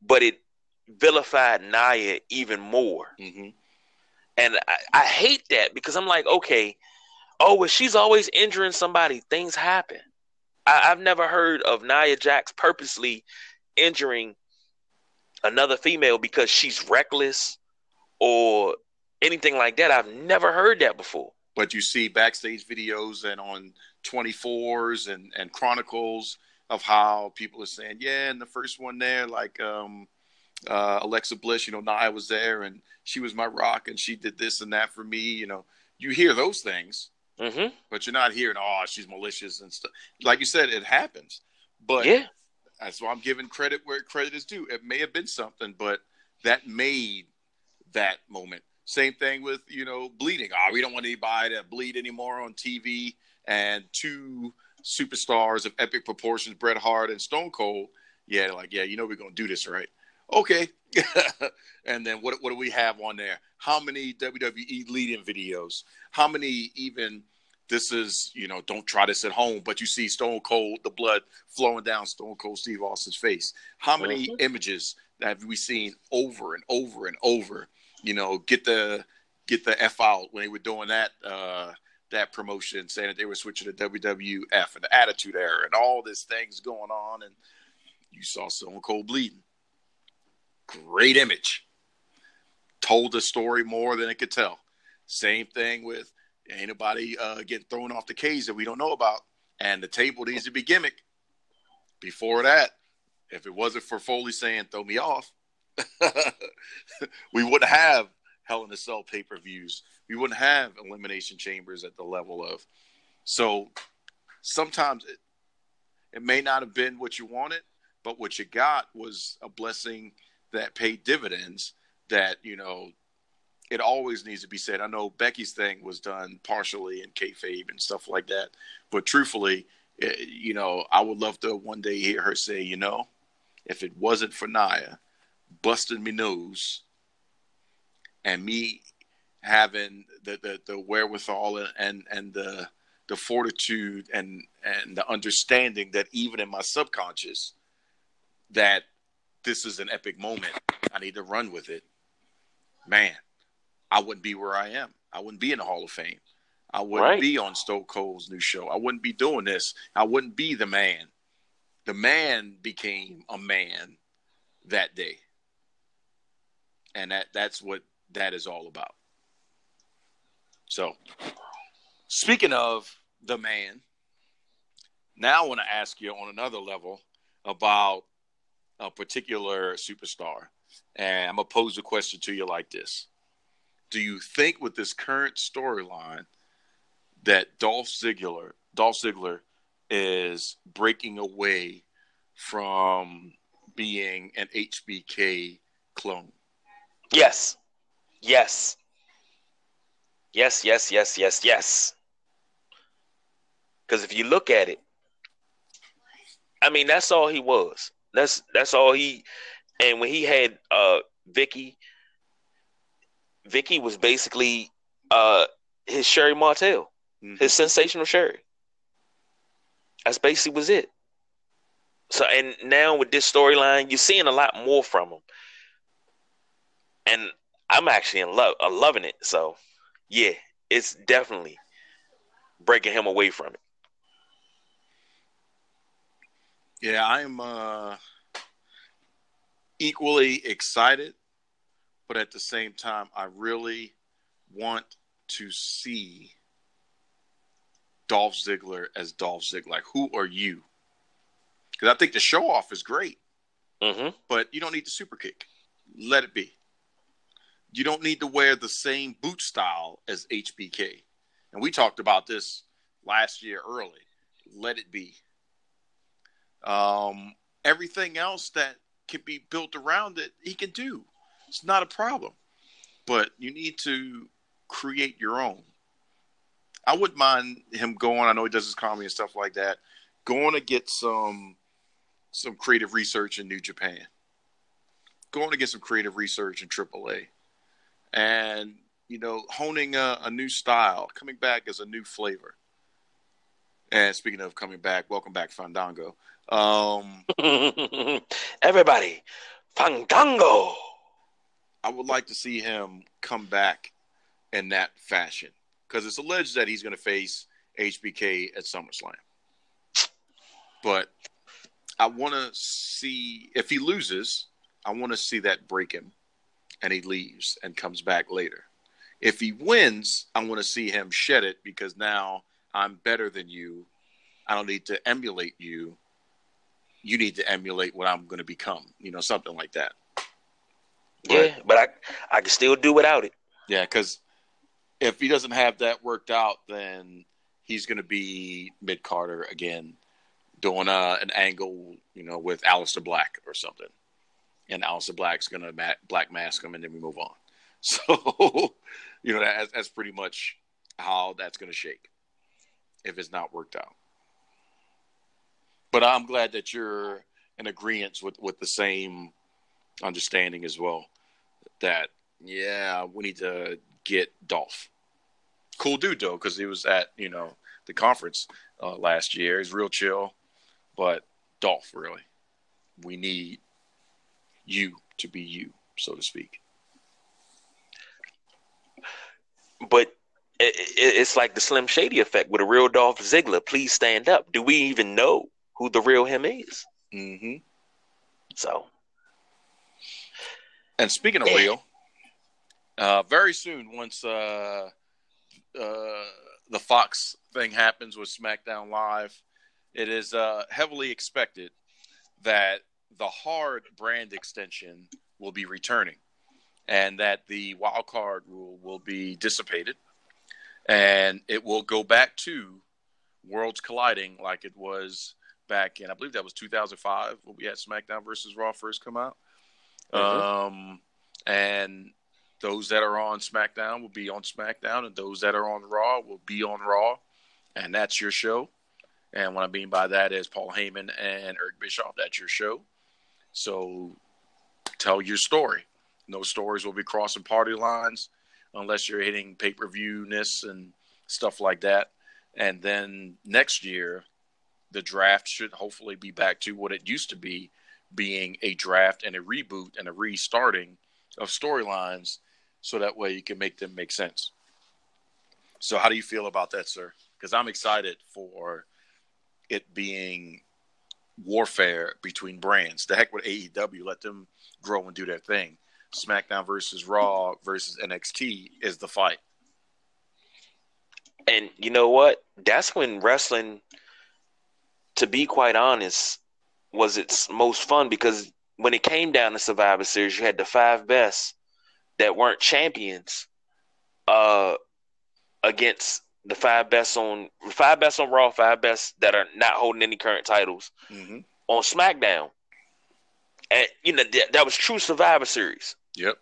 but it vilified Nia even more. Mm-hmm. And I, I hate that because I'm like, okay, oh, well, she's always injuring somebody. Things happen. I, I've never heard of Nia Jax purposely injuring another female because she's reckless or anything like that. I've never heard that before. But you see backstage videos and on 24s and, and chronicles of how people are saying, yeah, and the first one there, like um, uh, Alexa Bliss, you know, Nia was there and she was my rock and she did this and that for me. You know, you hear those things, Mm-hmm. but you're not hearing, oh, she's malicious and stuff. Like you said, it happens. But Yeah. that's why I'm giving credit where credit is due. It may have been something, but that made that moment. Same thing with, you know, bleeding. Oh, we don't want anybody to bleed anymore on TV. And two superstars of epic proportions, Bret Hart and Stone Cold. Yeah, like, yeah, you know, we're going to do this, right? Okay. (laughs) and then what, what do we have on there? How many WWE lead-in videos? How many even this is, you know, don't try this at home, but you see Stone Cold, the blood flowing down Stone Cold Steve Austin's face. How many Mhm. images have we seen over and over and over? You know, get the get the F out when they were doing that uh that promotion, saying that they were switching to WWF and the Attitude Era and all this things going on, and you saw Stone Cold bleeding. Great image. Told the story more than it could tell. Same thing with ain't nobody uh, getting thrown off the cage that we don't know about, and the table needs to be gimmick. Before that, if it wasn't for Foley saying "throw me off," (laughs) we wouldn't have Hell in a Cell pay per views. We wouldn't have elimination chambers at the level of. So sometimes it, it may not have been what you wanted, but what you got was a blessing that paid dividends. That you know, it always needs to be said. I know Becky's thing was done partially in kayfabe and stuff like that, but truthfully, eh, you know, I would love to one day hear her say, you know, if it wasn't for Nia busting me nose and me having the, the, the wherewithal and, and, the the fortitude and and the understanding that even in my subconscious that this is an epic moment. I need to run with it. Man, I wouldn't be where I am. I wouldn't be in the Hall of Fame. I wouldn't Right. be on Stone Cold's new show. I wouldn't be doing this. I wouldn't be the man. The man became a man that day. And that that's what that is all about. So, speaking of the man, now I want to ask you on another level about a particular superstar. And I'm going to pose a question to you like this Do you think with this current storyline that Dolph Ziggler, Dolph Ziggler is breaking away from being an HBK clone? Yes. Yes. Yes, yes, yes, yes, yes. Because if you look at it, I mean, that's all he was. That's that's all he. And when he had uh Vicky, Vicky was basically uh his Sherri Martel, Mhm. his sensational Sherri. That's basically was it. So and now with this storyline, you're seeing a lot more from him, and I'm actually in love, uh, loving it. So yeah, it's definitely breaking him away from it. Yeah, I'm uh, equally excited, but at the same time, I really want to see Dolph Ziggler as Dolph Ziggler. Like, who are you? Because I think the show off is great, hmm but you don't need the super kick. Let it be. You don't need to wear the same boot style as HBK. And we talked about this last year early. Let it be. Um, everything else that can be built around it, he can do. It's not a problem. But you need to create your own. I wouldn't mind him going. I know he does his comedy and stuff like that. Going to get some some creative research in New Japan. Going to get some creative research in AAA, and you know, honing a, a new style, coming back as a new flavor. And speaking of coming back, welcome back, Fandango. Um, (laughs) Everybody, Fandango. I would like to see him come back in that fashion because it's alleged that he's going to face HBK at SummerSlam. But I want to see if he loses, I want to see that break him and he leaves and comes back later. If he wins, I want to see him shed it because now I'm better than you. I don't need to emulate you. You need to emulate what I'm going to become, you know, something like that. Yeah, but I I can still do without it. Yeah, because if he doesn't have that worked out, then he's going to be mid carder again, doing uh, an angle, you know, with Aleister Black or something, and Aleister Black's going to ma- black mask him, and then we move on. (laughs) So, you know, that, that's pretty much how that's going to shake if it's not worked out. But I'm glad that you're in agreement with with the same understanding as well. That yeah, we need to get Dolph. Cool dude though, because he was at you know the conference uh, last year. He's real chill, but Dolph really, we need you to be you, so to speak. But it, it, it's like the Slim Shady effect with a real Dolph Ziggler. Please stand up. Do we even know who the real him is? Mm-hmm. So, And speaking of Yeah. real, uh, very soon once uh, uh, the Fox thing happens with SmackDown Live, it is uh, heavily expected that the hard brand extension will be returning, and that the wild card rule will be dissipated, and it will go back to worlds colliding like it was back in I believe that was 2005 when we had SmackDown versus Raw first come out. Mhm. Um, and those that are on SmackDown will be on SmackDown, and those that are on Raw will be on Raw, and that's your show. And what I mean by that is Paul Heyman and Eric Bischoff. That's your show. So tell your story. No stories will be crossing party lines unless you're hitting pay per view ness and stuff like that. And then next year, the draft should hopefully be back to what it used to be, being a draft and a reboot and a restarting of storylines, so that way you can make them make sense. So, how do you feel about that, sir? Because I'm excited for it being warfare between brands. The heck with AEW, let them grow and do their thing. SmackDown versus Raw versus NXT is the fight. and you know what? That's when wrestling, to be quite honest, was its most fun because when it came down to Survivor Series, you had the five best that weren't champions, uh, against the five best on five best on Raw, five best that are not holding any current titles Mm-hmm. on SmackDown. And you know that, that was true Survivor Series, Yep.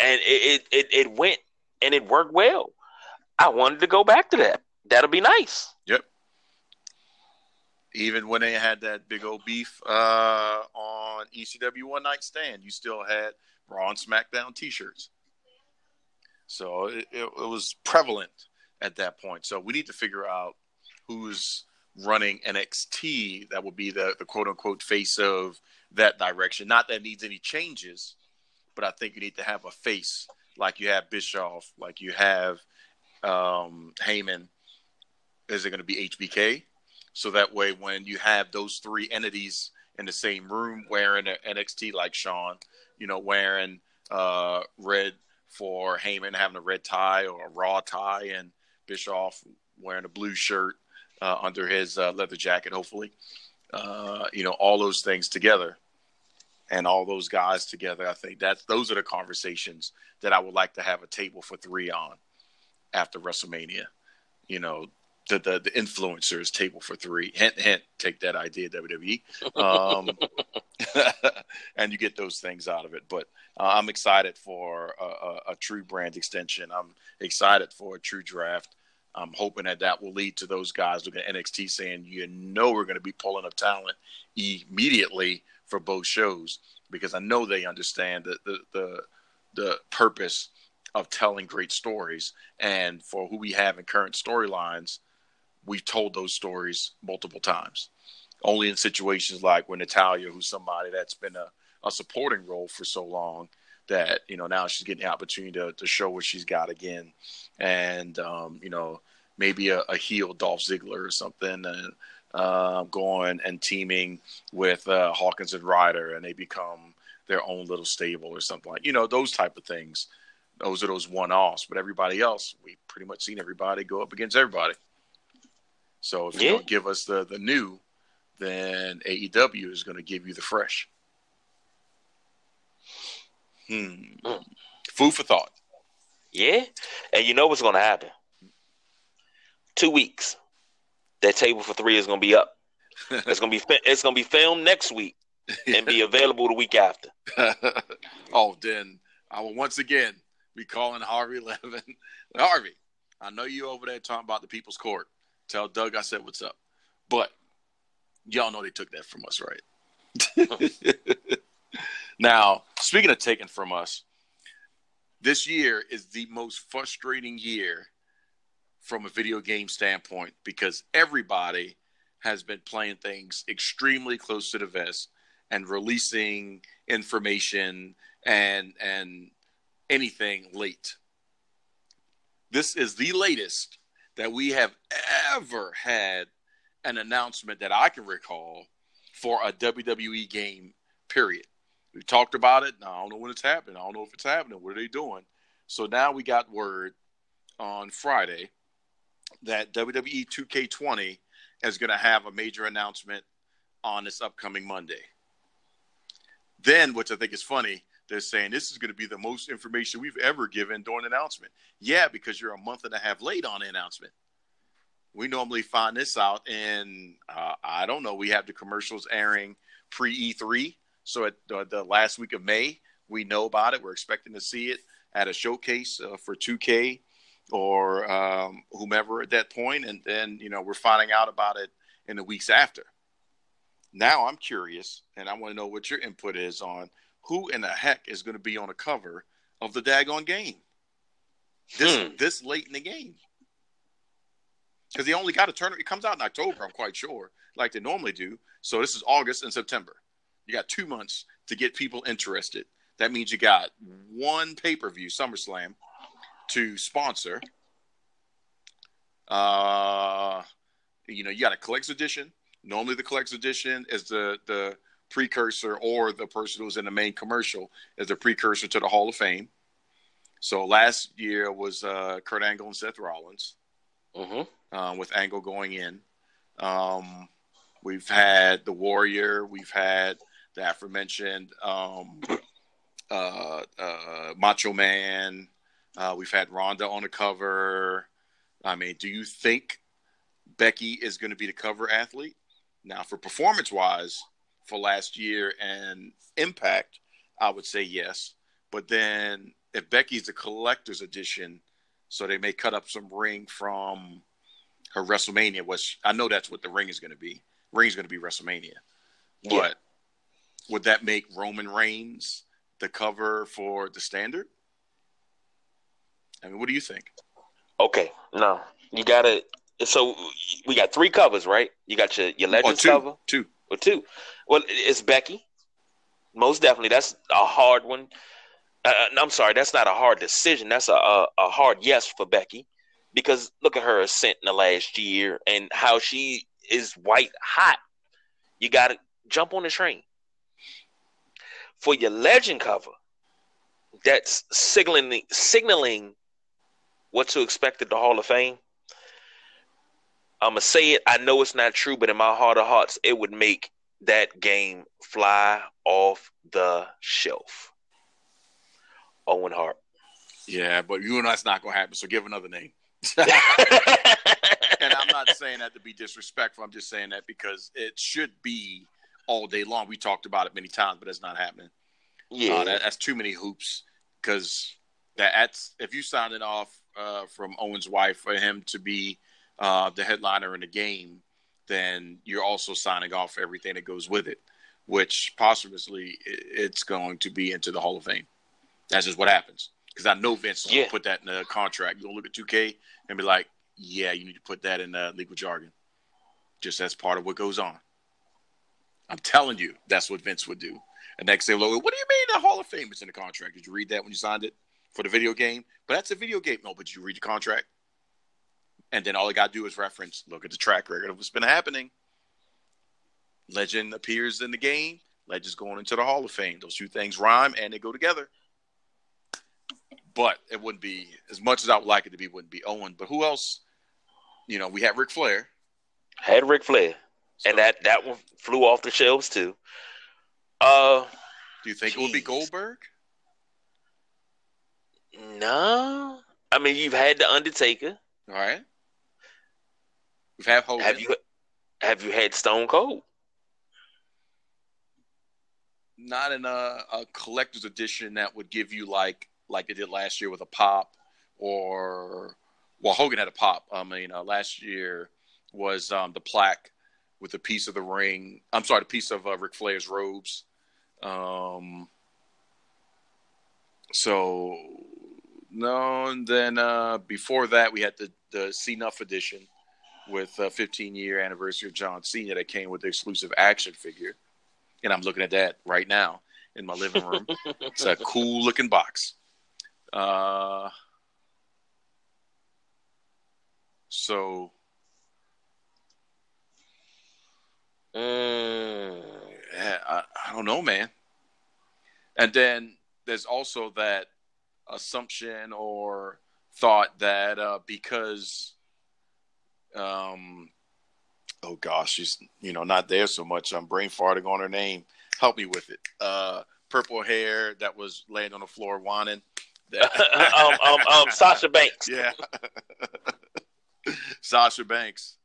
and it, it it it went and it worked well. I wanted to go back to that. That'll be nice. Yep. Even when they had that big old beef uh, on ECW One Night Stand, you still had Raw and SmackDown T-shirts. So it, it, it was prevalent at that point. So we need to figure out who's running NXT that will be the, the quote unquote face of that direction. Not that needs any changes, but I think you need to have a face like you have Bischoff, like you have um, Heyman. Is it going to be HBK? So that way, when you have those three entities in the same room wearing NXT like Shawn, you know, wearing uh, red for Heyman having a red tie or a raw tie, and Bischoff wearing a blue shirt uh, under his uh, leather jacket, hopefully. Uh, you know, all those things together and all those guys together. I think that's those are the conversations that I would like to have a table for three on after WrestleMania. You know, the the, the influencers table for three. Hint, hint. Take that idea, WWE. Um, (laughs) and you get those things out of it. But uh, I'm excited for a, a, a true brand extension. I'm excited for a true draft. I'm hoping that that will lead to those guys looking at NXT saying, you know, we're going to be pulling up talent immediately for both shows because I know they understand the the the, the purpose of telling great stories and for who we have in current storylines we've told those stories multiple times. Only in situations like when Natalya, who's somebody that's been a, a supporting role for so long, that you know now she's getting the opportunity to, to show what she's got again, and um, you know maybe a, a heel Dolph Ziggler or something, and uh, going and teaming with uh, Hawkins and Ryder, and they become their own little stable or something like you know those type of things. Those are those one offs, but everybody else, we pretty much seen everybody go up against everybody. So if yeah. you don't give us the the new, then AEW is going to give you the fresh. Hmm. Mm. Food for thought. Yeah, and you know what's going to happen. Two weeks, that table for three is going to be up. (laughs) it's going to be it's going to be filmed next week and be (laughs) available the week after. (laughs) oh, then I will once again be calling Harvey Levin. Harvey, I know you over there talking about the People's Court. Tell Doug I said what's up. But y'all know they took that from us, right? Now, speaking of taking from us, this year is the most frustrating year from a video game standpoint because everybody has been playing things extremely close to the vest and releasing information and and anything late. This is the latest that we have ever had an announcement that I can recall for a WWE game, period. We talked about it. Now, I don't know when it's happening. I don't know if it's happening. What are they doing? So now we got word on Friday that WWE 2K20 is going to have a major announcement on this upcoming Monday. Then, which I think is funny, they're saying this is going to be the most information we've ever given during an announcement. Yeah, because you're a month and a half late on the announcement. We normally find this out in, uh, I don't know, we have the commercials airing pre E3. So at the, the, last week of May, we know about it. We're expecting to see it at a showcase uh, for 2K or um, whomever at that point, and then you know we're finding out about it in the weeks after. Now I'm curious, and I want to know what your input is on who in the heck is going to be on the cover of the daggone game this hmm. this late in the game because they only got a turn. It comes out in October, I'm quite sure, like they normally do. So this is August and September. You got two months to get people interested. That means you got one pay per view, SummerSlam, to sponsor. Uh, you know, you got a collector's edition. Normally, the collector's edition is the the precursor, or the person who's in the main commercial is the precursor to the Hall of Fame. So last year was uh, Kurt Angle and Seth Rollins, mm-hmm. uh, with Angle going in. Um, we've had the Warrior. We've had the aforementioned um, (coughs) uh, uh Macho Man. Uh, we've had Ronda on the cover. I mean, do you think Becky is going to be the cover athlete? Now, for performance wise, for last year and Impact, I would say yes. But then if Becky's a collector's edition, so they may cut up some ring from her WrestleMania, which I know that's what the ring is going to be. Ring is going to be WrestleMania. Yeah. But would that make Roman Reigns the cover for the standard? I mean, what do you think? Okay, no, you got to. So we got three covers, right? You got your your Legends two, cover, two, or two. Well, it's Becky, most definitely. That's a hard one. Uh, uh I'm sorry, that's not a hard decision. That's a, a, a hard yes for Becky, because look at her ascent in the last year and how she is white hot. You got to jump on the train. For your legend cover, that's signaling signaling what to expect at the Hall of Fame. I'm gonna say it. I know it's not true, but in my heart of hearts, it would make that game fly off the shelf. Owen Hart. Yeah, but you know that's not gonna happen. So give another name. (laughs) (laughs) and I'm not saying that to be disrespectful. I'm just saying that because it should be all day long. We talked about it many times, but it's not happening. Yeah, uh, that, that's too many hoops. Because that's if you sign it off uh, from Owen's wife for him to be uh, the headliner in the game, then you're also signing off everything that goes with it, which posthumously it's going to be into the Hall of Fame. That's just what happens. Because I know Vince is yeah. going to put that in the contract. You're going to look at 2K and be like, yeah, you need to put that in uh, legal jargon. Just as part of what goes on. I'm telling you, that's what Vince would do. And next day, what do you mean the Hall of Fame is in the contract? Did you read that when you signed it for the video game? But that's a video game. No, but you read the contract. And then all I got to do is reference, look at the track record of what's been happening. Legend appears in the game. Legend's going into the Hall of Fame. Those two things rhyme and they go together. But it wouldn't be as much as I would like it to be. Wouldn't be Owen. But who else? You know, we had Ric Flair. Had Ric Flair, so, and that that one flew off the shelves too. Uh, do you think geez. it would be Goldberg? No, I mean you've had the Undertaker. All right. We've had Hogan. Have you have you had Stone Cold? Not in a, a collector's edition that would give you like like they did last year with a pop, or well Hogan had a pop. I mean uh, last year was um, the plaque with a piece of the ring. I'm sorry, a piece of uh, Ric Flair's robes. Um, so no, and then uh, before that we had the the Enough edition with a 15 year anniversary of John Cena that came with the exclusive action figure, and I'm looking at that right now in my living room. (laughs) it's a cool looking box. Uh, so Mm. Yeah, I, I don't know, man. And then there's also that assumption or thought that uh, because, um, oh gosh, she's you know not there so much. I'm brain farting on her name. Help me with it. Uh, purple hair that was laying on the floor whining. (laughs) That... um, um, um, Sasha Banks. (laughs) Yeah, (laughs) Sasha Banks.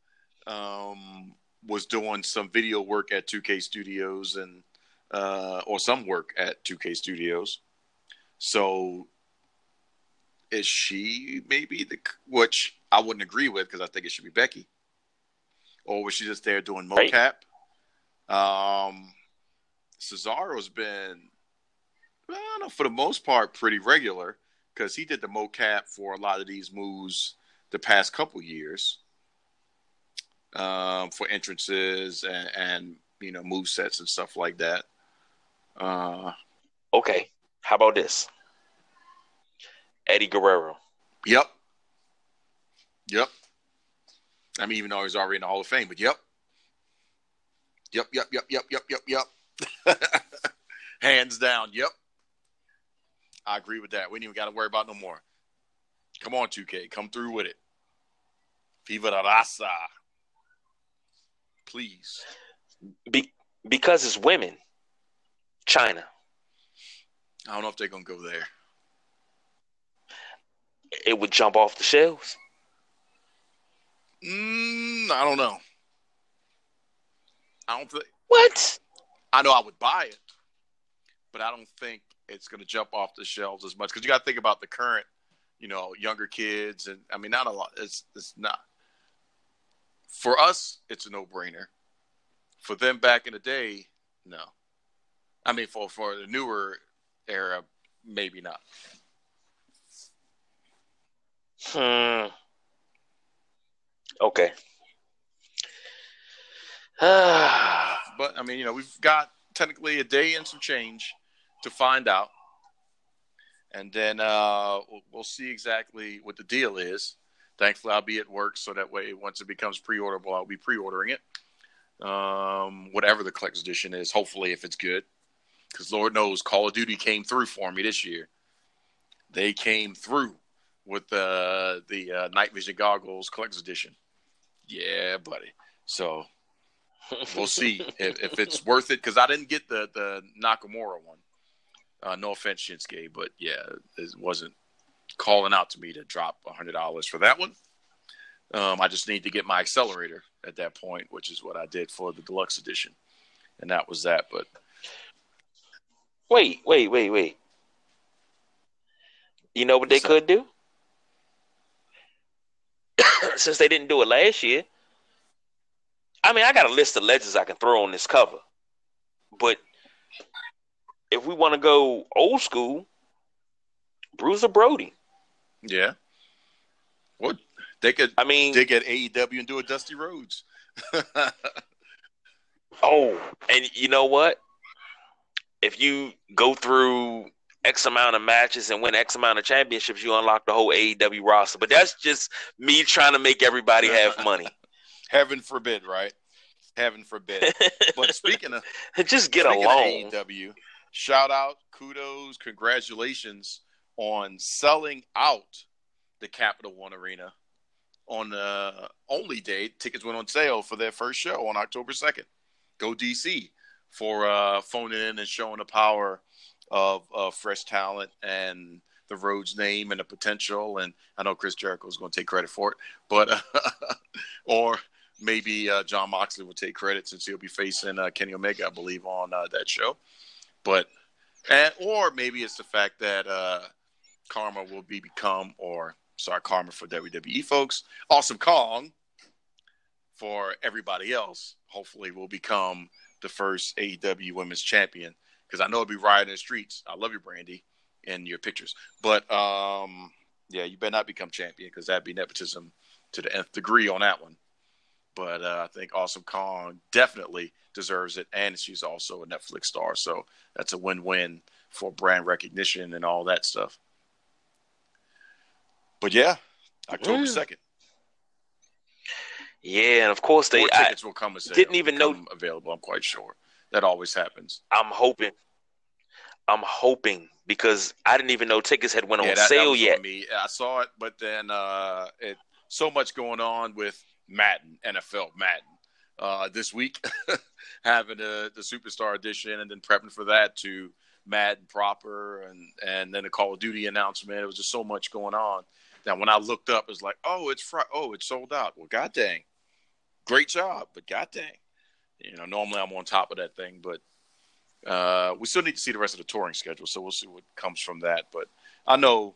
Um, was doing some video work at 2K Studios and uh, or some work at 2K Studios. So is she maybe the which I wouldn't agree with because I think it should be Becky, or was she just there doing mocap? Right. Um, Cesaro's been, I don't know, for the most part, pretty regular because he did the mocap for a lot of these moves the past couple years um, for entrances and, and, you know move sets and stuff like that. Uh, okay, how about this? Eddie Guerrero. Yep. Yep. I mean, even though he's already in the Hall of Fame, but yep. Yep, yep, yep, yep, yep, yep, yep. (laughs) Hands down, yep. I agree with that. We ain't even got to worry about no more. Come on, 2K. Come through with it. Viva la raza please? Be- because it's women. Chyna. I don't know if they're gonna go there. It would jump off the shelves. Mm, I don't know. I don't think. What? I know I would buy it, but I don't think it's going to jump off the shelves as much because you got to think about the current, you know, younger kids, and I mean, not a lot. It's it's not for us, it's a no brainer. For them back in the day, no. I mean, for for the newer era, maybe not. Hmm. Okay. (sighs) but I mean, you know, we've got technically a day and some change to find out, and then uh, we'll, we'll see exactly what the deal is. Thankfully, I'll be at work, so that way, once it becomes pre-orderable, I'll be pre-ordering it. Um, whatever the collector's edition is, hopefully, if it's good, because Lord knows, Call of Duty came through for me this year. They came through with uh, the uh, night vision goggles collector's edition. Yeah, buddy. So we'll see (laughs) if, if, it's worth it because I didn't get the the Nakamura one. Uh, no offense, Shinsuke, but yeah, it wasn't calling out to me to drop a hundred dollars for that one. Um, I just need to get my accelerator at that point, which is what I did for the deluxe edition, and that was that. But wait, wait, wait, wait. You know what they could do? (coughs) Since they didn't do it last year, I mean, I got a list of legends I can throw on this cover, but if we want to go old school, Bruiser Brody. Yeah. What They could. I mean, dig at AEW and do a Dusty Rhodes. (laughs) oh, and you know what? If you go through X amount of matches and win X amount of championships, you unlock the whole AEW roster. But that's just me trying to make everybody have money. (laughs) Heaven forbid, right? Heaven forbid. (laughs) But speaking of just get speaking along. AEW, shout out, kudos, congratulations on selling out the Capital One Arena on the only day tickets went on sale for their first show on October 2nd. Go DC for uh, phoning in and showing the power of uh, fresh talent and the Rhodes name and the potential. And I know Chris Jericho is going to take credit for it, but uh, (laughs) or maybe uh, Jon Moxley will take credit since he'll be facing uh, Kenny Omega, I believe, on uh, that show. But and or maybe it's the fact that uh, Karma will be become or sorry, Karma for WWE folks, Awesome Kong for everybody else. Hopefully, will become the first AEW Women's Champion because I know it'll be riding the streets. I love you, Brandi, and your pictures, but um, yeah, you better not become champion because that'd be nepotism to the nth degree on that one. But uh, I think Awesome Kong definitely deserves it, and she's also a Netflix star, so that's a win-win for brand recognition and all that stuff. But yeah, October Yeah. second. Yeah, and of course they. More I, tickets will come. Sale, didn't even know- available. I'm quite sure that always happens. I'm hoping. I'm hoping because I didn't even know tickets had went on that, that sale was yet. me. I saw it, but then uh, it so much going on with Madden, NFL Madden, uh, this week, (laughs) having the the Superstar Edition, and then prepping for that to Madden proper, and and then the Call of Duty announcement. It was just so much going on that when I looked up, it was like, oh, it's fr- oh, it's sold out. Well, god dang, great job, but god dang, you know, normally I'm on top of that thing, but uh, we still need to see the rest of the touring schedule, so we'll see what comes from that. But I know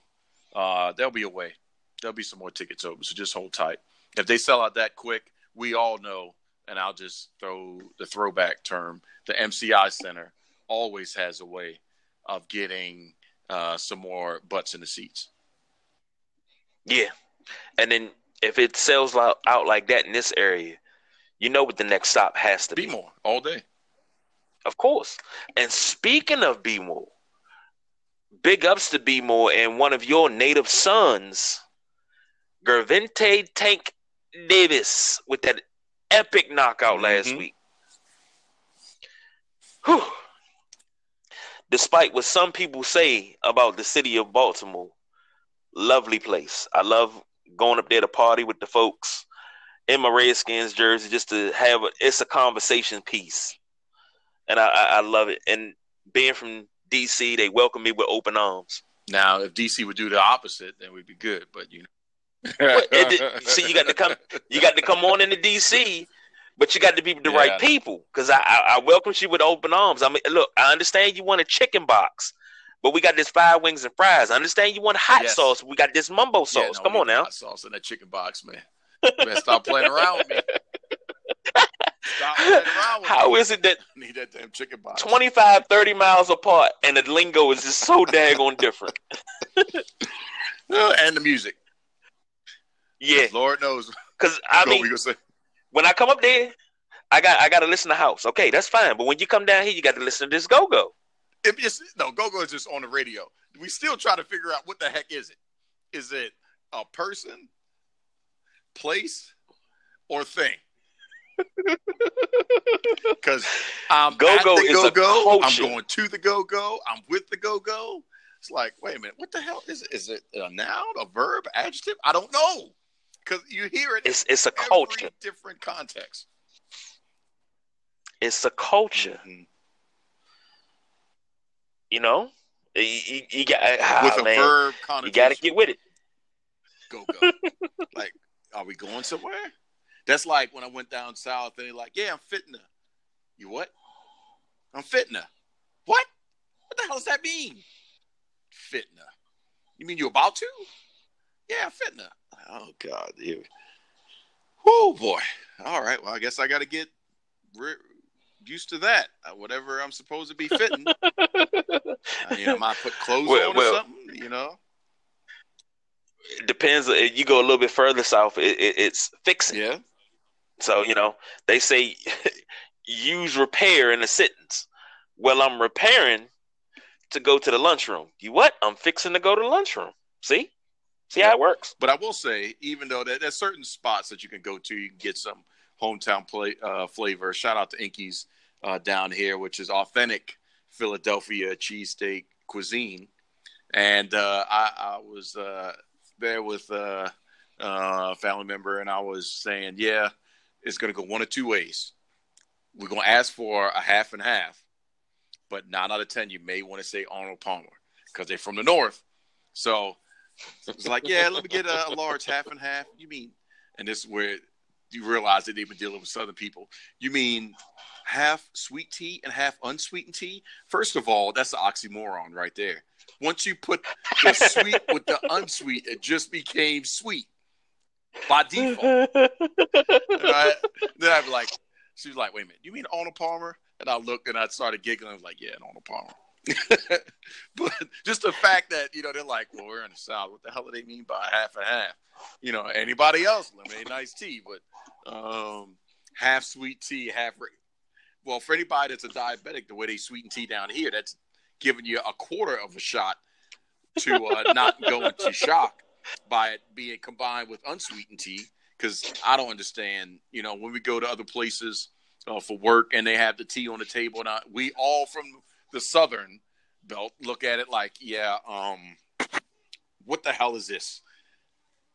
uh, there'll be a way. There'll be some more tickets open, so just hold tight. If they sell out that quick, we all know, and I'll just throw the throwback term: the MCI Center always has a way of getting uh, some more butts in the seats. Yeah, and then if it sells out, out like that in this area, you know what the next stop has to Be be. more all day. Of course. And speaking of B more, big ups to Be more and one of your native sons, Gervonta Tank Davis, with that epic knockout last Mhm. week. Whew. Despite what some people say about the city of Baltimore, lovely place. I love going up there to party with the folks in my Redskins jersey just to have a, it's a conversation piece and I, I, I love it. And being from DC, they welcome me with open arms. Now, if DC would do the opposite, then we'd be good. But you know, Well, it (laughs) see, you got to come, you got to come on into DC, but you got to be the Yeah. right people because I, I, I welcome you with open arms. I mean, look, I understand you want a chicken box, but we got this five wings and fries. I understand you want hot Yes. sauce. We got this mumbo sauce. Yeah, no, come on now. hot sauce in that chicken box, man. You better stop playing around with me. (laughs) Stop playing around with How me. is it that I (laughs) need that damn chicken box. 25, 30 miles apart and the lingo is just so (laughs) daggone different? And the music. Yeah, Lord knows. because I Go, mean, when I come up there, I got I got to listen to house. Okay, that's fine. But when you come down here, you got to listen to this go go. If just no, go go is just on the radio. We still try to figure out what the heck is it. Is it a person, place, or thing? (laughs) Because I'm Go-go at the is a go-go, I'm going to the go go. I'm with the go go. It's like, wait a minute, what the hell is it? Is it a noun, a verb, adjective? I don't know. Because you hear it It's it's a culture. different context. It's a culture. Mhm. You know, you, you, you got ah, With a man, verb you got to get with it. go go. (laughs) like, are we going somewhere? That's like when I went down south and they're like, yeah, I'm fitna." You what? I'm fitna. What? What the hell does that mean? Fitna. You mean you about to? Yeah, I'm fitting her. Oh God, here. Oh boy. All right. Well, I guess I got to get re- used to that. Uh, whatever I'm supposed to be fitting. (laughs) I mean, I might put clothes Well- on or something. You know. it depends. If You go a little bit further south, it, it, it's fixing. Yeah. So you know they say (laughs) use repair in a sentence. Well, I'm repairing to go to the lunchroom. You what? I'm fixing to go to the lunchroom. See, see how it works. But I will say, even though there, there's certain spots that you can go to, you can get some hometown play uh, flavor. Shout out to Inky's uh, down here, which is authentic Philadelphia cheesesteak cuisine. And uh, I, I, was uh, there with uh, a family member, and I was saying, yeah, it's going to go one of two ways. We're going to ask for a half and half, but nine out of 10, you may want to say Arnold Palmer because they're from the North. So it's like, yeah, let me get a, a large half and half. You mean, and this is where you realize that they've been dealing with Southern people. You mean half sweet tea and half unsweetened tea? First of all, that's an oxymoron right there. Once you put the (laughs) sweet with the unsweet, it just became sweet by default. Then I'd be like, she was like, wait a minute, you mean Arnold Palmer? And I looked and I started giggling. I was like, yeah, Arnold Palmer. (laughs) but just the fact that, you know, they're like, well, we're in the South. What the hell do they mean by half and half? You know, anybody else, lemonade, nice tea, but um, half sweet tea, half. Well, for anybody that's a diabetic, the way they sweeten tea down here, that's giving you a quarter of a shot to uh, (laughs) not go into shock by it being combined with unsweetened tea. Because I don't understand, you know, when we go to other places uh, for work and they have the tea on the table, and I, we all from the southern belt look at it like, yeah, um, what the hell is this?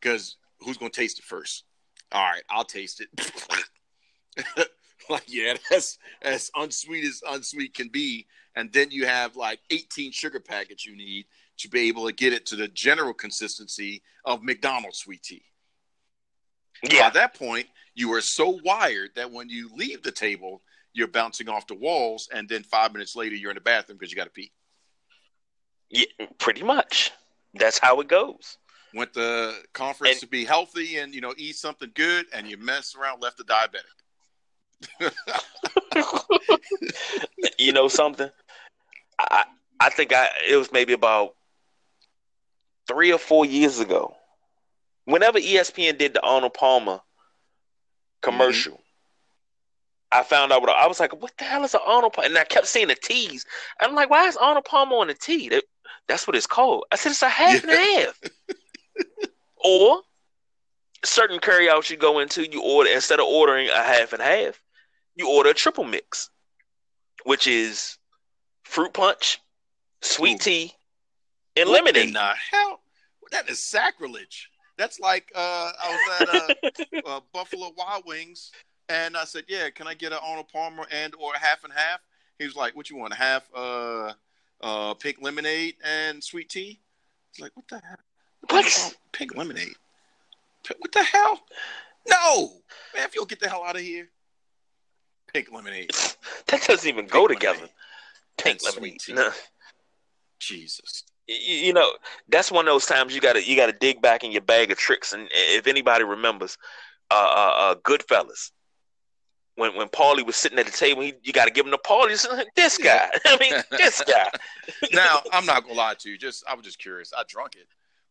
Because who's going to taste it first? All right, I'll taste it. (laughs) (laughs) like, yeah, that's as unsweet as unsweet can be. And then you have like 18 sugar packets you need to be able to get it to the general consistency of McDonald's sweet tea. Yeah. By that point, you are so wired that when you leave the table, you're bouncing off the walls, and then five minutes later, you're in the bathroom because you got to pee. Yeah, pretty much. That's how it goes. Went to conference and, to be healthy and you know eat something good, and you mess around, left a diabetic. (laughs) you know something? I I think I it was maybe about three or four years ago. Whenever ESPN did the Arnold Palmer commercial, mm-hmm. I found out what I was like, what the hell is an Arnold Palmer? And I kept seeing the T's. I'm like, why is Arnold Palmer on the T? That, that's what it's called. I said it's a half yeah. and a half. or certain carryouts you go into, you order instead of ordering a half and half, you order a triple mix, which is fruit punch, sweet tea, and what lemonade. The hell, that is sacrilege. That's like uh, I was at uh, (laughs) uh, Buffalo Wild Wings, and I said, "Yeah, can I get an Arnold Palmer and or half and half?" He was like, "What you want? A half uh, uh, pink lemonade and sweet tea?" It's like, "What the hell? What? Pink lemonade? What the hell? No, man! If you'll get the hell out of here, pink lemonade. (laughs) that doesn't even pink go together. Pink lemonade. No. Jesus. You, you know, that's one of those times you gotta you gotta dig back in your bag of tricks. And if anybody remembers, uh, uh, uh Goodfellas, when when Paulie was sitting at the table, he, you got to give him the Paulie. This guy, (laughs) I mean, this (laughs) guy. now, I'm not gonna lie to you. Just I was just curious. I drunk it,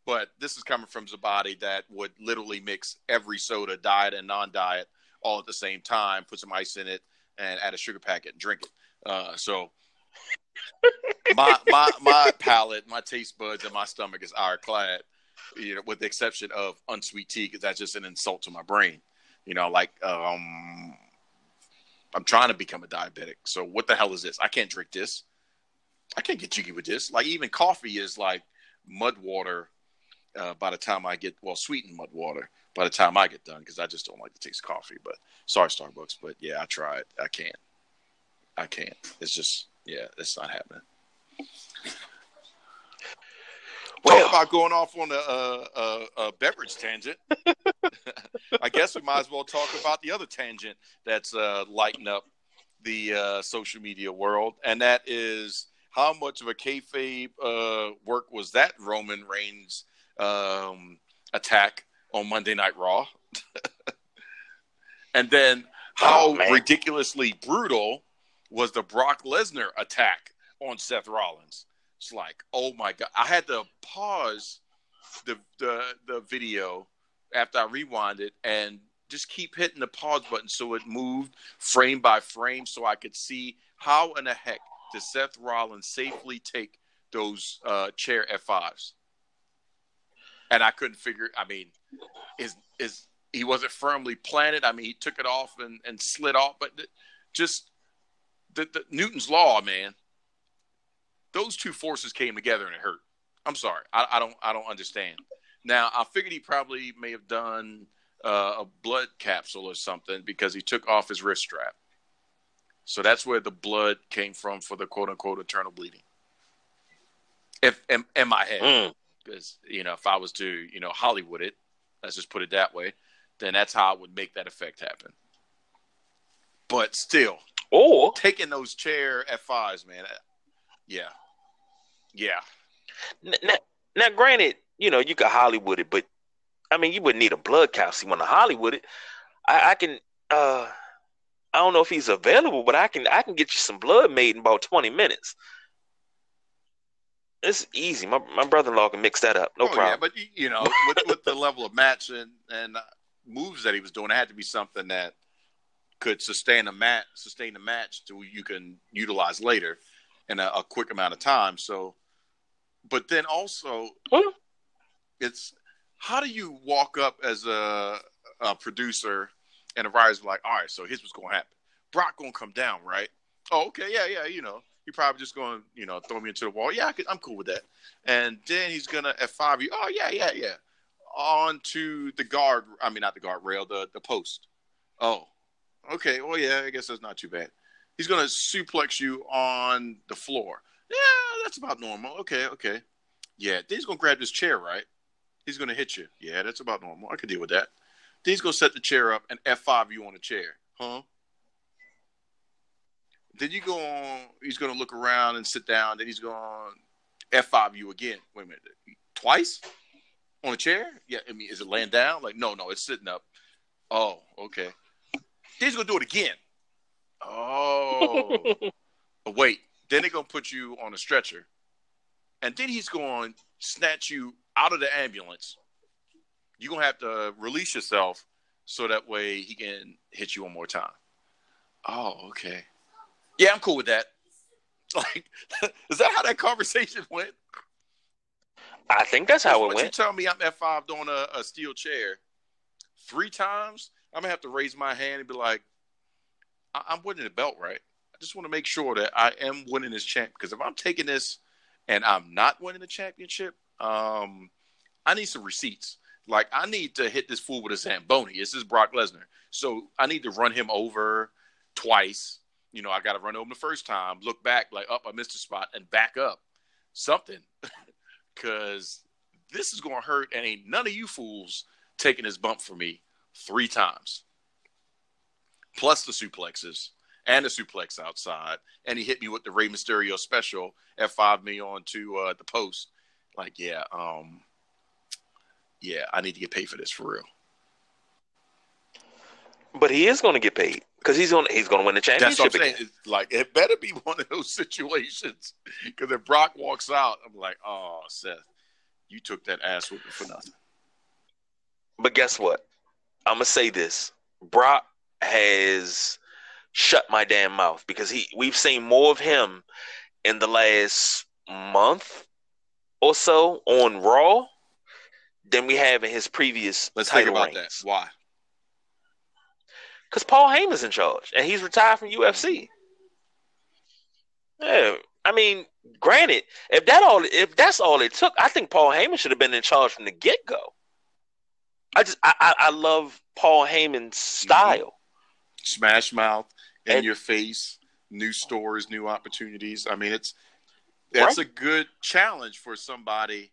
but this is coming from somebody that would literally mix every soda, diet and non-diet, all at the same time, put some ice in it, and add a sugar packet and drink it. Uh, so (laughs) my my my palate, my taste buds, and my stomach is ironclad. You know, with the exception of unsweet tea, because that's just an insult to my brain. You know, like um, I'm trying to become a diabetic. So what the hell is this? I can't drink this. I can't get jiggy with this. Like even coffee is like mud water. Uh, by the time I get well, sweetened mud water. By the time I get done, because I just don't like the taste of coffee. But sorry, Starbucks. But yeah, I tried. I can't. I can't. It's just yeah, it's not happening. Well, Talk about going off on a, a, a beverage tangent. (laughs) I guess we might as well talk about the other tangent that's uh, lighting up the uh, social media world, and that is how much of a kayfabe uh, work was that Roman Reigns um, attack on Monday Night Raw, (laughs) and then how oh, ridiculously brutal was the Brock Lesnar attack on Seth Rollins. It's like, oh my god, I had to pause the the the video after I rewind it and just keep hitting the pause button so it moved frame by frame so I could see how in the heck did Seth Rollins safely take those uh, chair F5s. And I couldn't figure I mean is is he wasn't firmly planted. I mean he took it off and, and slid off, but just the, the Newton's law, man. Those two forces came together and it hurt. I'm sorry. I, I don't I don't understand. Now I figured he probably may have done uh, a blood capsule or something because he took off his wrist strap. So that's where the blood came from for the quote unquote eternal bleeding. If in, in my head, because mm. you know, if I was to you know Hollywood it, let's just put it that way, then that's how I would make that effect happen. But still, or taking those chair F5s, man, uh, yeah, yeah. Now, now, granted, you know you could Hollywood it, but I mean, you wouldn't need a blood. You want to Hollywood it. I, I can. uh I don't know if he's available, but I can. I can get you some blood made in about twenty minutes. It's easy. My my brother in law can mix that up. No oh, problem. Yeah, but you know, with, with the level of match and and uh, moves that he was doing, it had to be something that could sustain a match, sustain the match to you can utilize later in a, a quick amount of time. So, but then also, it's how do you walk up as a, a producer and the writers like, all right, so here's what's going to happen. Brock going to come down, right? Oh, okay, yeah, yeah, you know, he probably just going to, you know, throw me into the wall. Yeah, I am cool with that. And then he's going to F5 you. Oh, yeah, yeah, yeah. On to the guard. I mean, not the guard rail, the, the post. Oh, okay. Well, yeah, I guess that's not too bad. He's to suplex you on the floor. Yeah, that's about normal. Okay, okay. Yeah, then he's to grab this chair, right? He's to hit you. Yeah, that's about normal. I can deal with that. Then he's to set the chair up and F5 you on the chair. Huh? Then you go on, he's going to look around and sit down. Then he's going to F5 you again. Wait a minute. Twice? On a chair? Yeah, I mean, is it laying down? Like, no, no, it's sitting up. Oh, okay. Then he's going to do it again. Oh. (laughs) wait. Then they're going to put you on a stretcher. And then he's going to snatch you out of the ambulance, you're gonna have to release yourself so that way he can hit you one more time. Oh, okay. Yeah, I'm cool with that. (laughs) Like, (laughs) is that how that conversation went? I think that's how it went. You tell me I'm F5 doing a, a steel chair three times. I'm gonna have to raise my hand and be like, I- am winning the belt, right? I just want to make sure that I am winning this champ because if I'm taking this and I'm not winning the championship, um, I need some receipts. Like I need to hit this fool with a Zamboni. This is Brock Lesnar. So I need to run him over twice. You know, I got to run over the first time, look back, like, up, I missed a spot, and back up. Something. (laughs) Because this is going to hurt, and ain't none of you fools taking this bump for me three times. Plus the suplexes and the suplex outside. And he hit me with the Rey Mysterio special F5 me on to uh, the post like, yeah, um, yeah, I need to get paid for this for real. But he is going to get paid because he's going he's going to win the championship. That's what I'm saying. Like it better be (laughs) one of those situations because if Brock walks out, I'm like, oh, Seth, you took that ass with for nothing. But guess what? I'm gonna say this: Brock has shut my damn mouth because he we've seen more of him in the last month or so on Raw than we have in his previous Let's think about reigns. That. Why? Because Paul Heyman's in charge and he's retired from UFC. Yeah, I mean, granted, if that all if that's all it took, I think Paul Heyman should have been in charge from the get go. I just I, I, I love Paul Heyman's style. Mm-hmm. Smash mouth in and, your face, new stores, new opportunities. I mean, it's that's right. a good challenge for somebody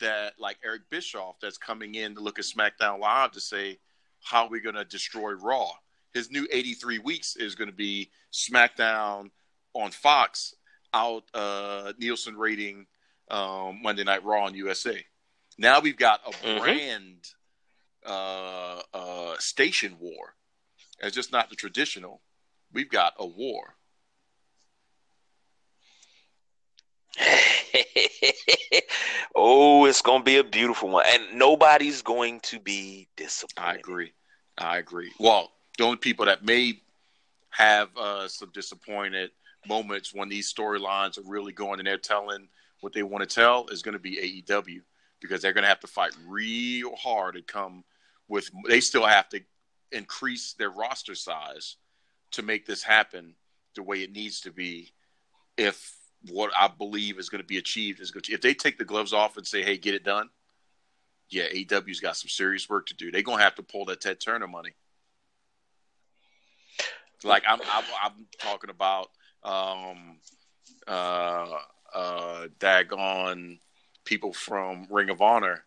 that like Eric Bischoff that's coming in to look at SmackDown Live to say how are we going to destroy Raw. His new 83 weeks is going to be SmackDown on Fox out uh, Nielsen rating um, Monday Night Raw on USA. Now we've got a mm-hmm. brand uh, uh, station war. It's just not the traditional. We've got a war. (laughs) Oh, it's gonna be a beautiful one, and nobody's going to be disappointed. I agree. I agree. Well, the only people that may have uh, some disappointed moments when these storylines are really going and they're telling what they want to tell is going to be AEW because they're going to have to fight real hard to come with. They still have to increase their roster size to make this happen the way it needs to be. If what I believe is going to be achieved is good, if they take the gloves off and say, "Hey, get it done," yeah, AEW's got some serious work to do. They're going to have to pull that Ted Turner money. Like I'm, I'm, I'm talking about um, uh, uh, daggone people from Ring of Honor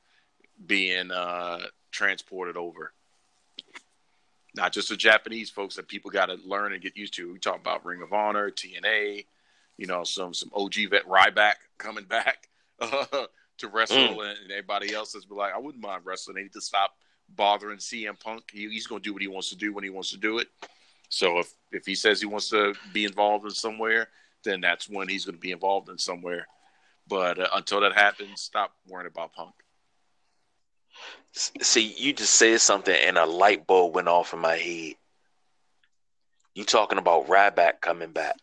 being uh, transported over. Not just the Japanese folks that people got to learn and get used to. We talk about Ring of Honor, TNA, you know, some some OG vet Ryback coming back uh, (laughs) to wrestle, mm. and, and, everybody else has been like, I wouldn't mind wrestling. They need to stop bothering CM Punk. He, he's going to do what he wants to do when he wants to do it. So if if he says he wants to be involved in somewhere, then that's when he's going to be involved in somewhere. But uh, until that happens, stop worrying about Punk. See, you just said something, and a light bulb went off in my head. You talking about Ryback coming back?